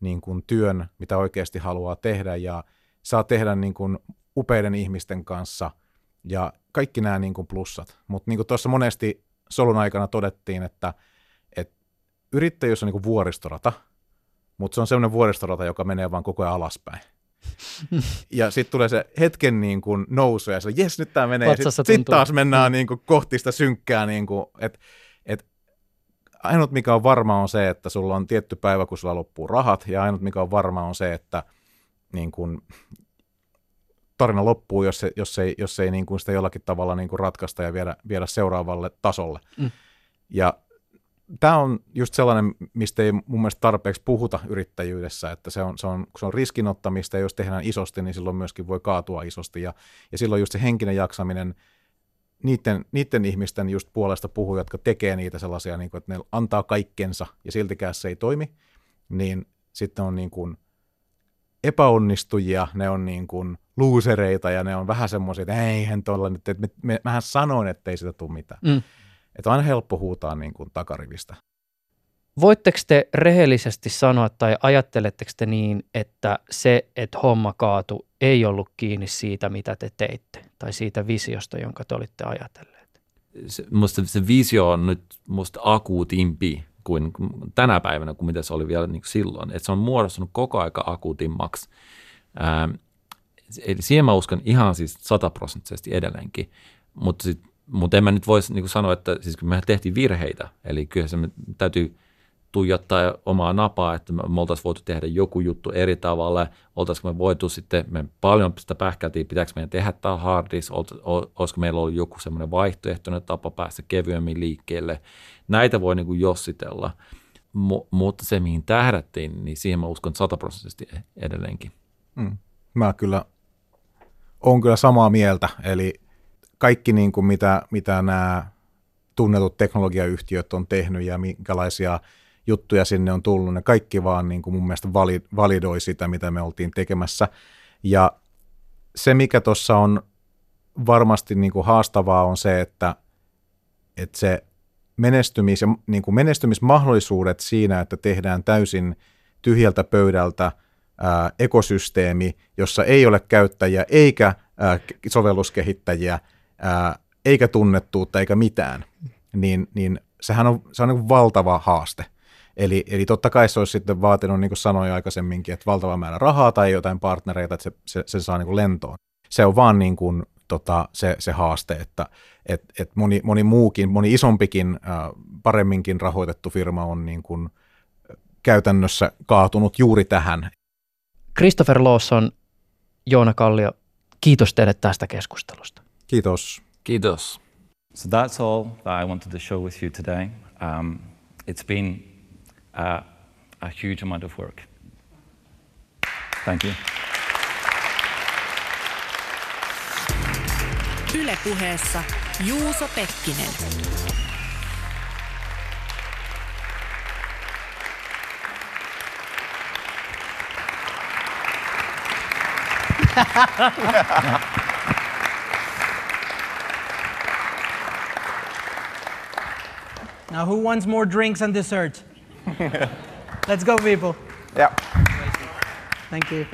niin kuin työn, mitä oikeasti haluaa tehdä ja saa tehdä niin kuin upeiden ihmisten kanssa ja kaikki nämä niin kuin plussat. Mutta niin kuin tuossa monesti solun aikana todettiin, että, että yrittäjyys on niin kuin vuoristorata – mutta se on semmoinen vuoristorata, joka menee vaan koko ajan alaspäin. ja sitten tulee se hetken niin kuin nousu ja se, jes nyt tämä menee. Sitten sit taas mennään niin kuin kohti sitä synkkää, niin kuin, että et, ainut mikä on varma on se, että sulla on tietty päivä, kun sulla loppuu rahat, ja ainut mikä on varma on se, että niin kuin, tarina loppuu, jos, se, jos ei, jos ei niin kuin sitä jollakin tavalla niin kuin ratkaista ja viedä, viedä seuraavalle tasolle. Mm. Ja tämä on just sellainen, mistä ei mun mielestä tarpeeksi puhuta yrittäjyydessä, että se on, se on, se on riskinottamista ja jos tehdään isosti, niin silloin myöskin voi kaatua isosti ja, ja silloin just se henkinen jaksaminen, niiden, niiden ihmisten just puolesta puhuu, jotka tekee niitä sellaisia, niin kuin, että ne antaa kaikkensa ja siltikään se ei toimi, niin sitten on niin kuin epäonnistujia, ne on niin kuin luusereita ja ne on vähän semmoisia, että eihän tuolla nyt, että me, me, mähän sanoin, että ei sitä tule mitään. Mm. Että on aina helppo huutaa niin kuin takarivistä. Voitteko te rehellisesti sanoa tai ajatteletteko te niin, että se, että homma kaatu, ei ollut kiinni siitä, mitä te teitte tai siitä visiosta, jonka te olitte ajatelleet? se, musta se visio on nyt musta akuutimpi kuin tänä päivänä, kuin mitä se oli vielä niin kuin silloin. Et se on muodostunut koko aika akuutimmaksi. Ähm, eli siihen mä uskon ihan siis sataprosenttisesti edelleenkin, mutta sit, mut en mä nyt voisi niin sanoa, että siis kun me tehtiin virheitä, eli kyllä se täytyy tuijottaa omaa napaa, että me oltaisiin voitu tehdä joku juttu eri tavalla, oltaisiko me voitu sitten, me paljon sitä pähkältiin, pitääkö meidän tehdä tämä hardis, olisiko meillä ollut joku semmoinen vaihtoehtoinen tapa päästä kevyemmin liikkeelle. Näitä voi niin kuin jossitella, Mu- mutta se mihin tähdättiin, niin siihen mä uskon sataprosenttisesti edelleenkin. Mm. Mä kyllä on kyllä samaa mieltä, eli kaikki niin kuin mitä, mitä nämä tunnetut teknologiayhtiöt on tehnyt ja minkälaisia juttuja sinne on tullut, ne kaikki vaan niin kuin mun mielestä vali, validoi sitä, mitä me oltiin tekemässä. Ja se, mikä tuossa on varmasti niin kuin haastavaa, on se, että, että se menestymis- ja niin kuin menestymismahdollisuudet siinä, että tehdään täysin tyhjältä pöydältä ää, ekosysteemi, jossa ei ole käyttäjiä eikä ää, sovelluskehittäjiä, ää, eikä tunnettuutta eikä mitään, niin, niin sehän on, se on niin valtava haaste. Eli, eli totta kai se olisi sitten vaatinut, niin kuin sanoin aikaisemminkin, että valtava määrä rahaa tai jotain partnereita, että se, se, se saa niin kuin lentoon. Se on vaan niin kuin, tota, se, se haaste, että et, et moni, moni muukin, moni isompikin, äh, paremminkin rahoitettu firma on niin kuin käytännössä kaatunut juuri tähän. Christopher Lawson, Joona Kallio, kiitos teille tästä keskustelusta. Kiitos. Kiitos. So that's all that I wanted to show with you today. Um, it's been a, a huge amount of work. Thank you. Ylepuheessa Juuso Pekkinen. Now, who wants more drinks and dessert? Let's go, people. Yeah. Thank you.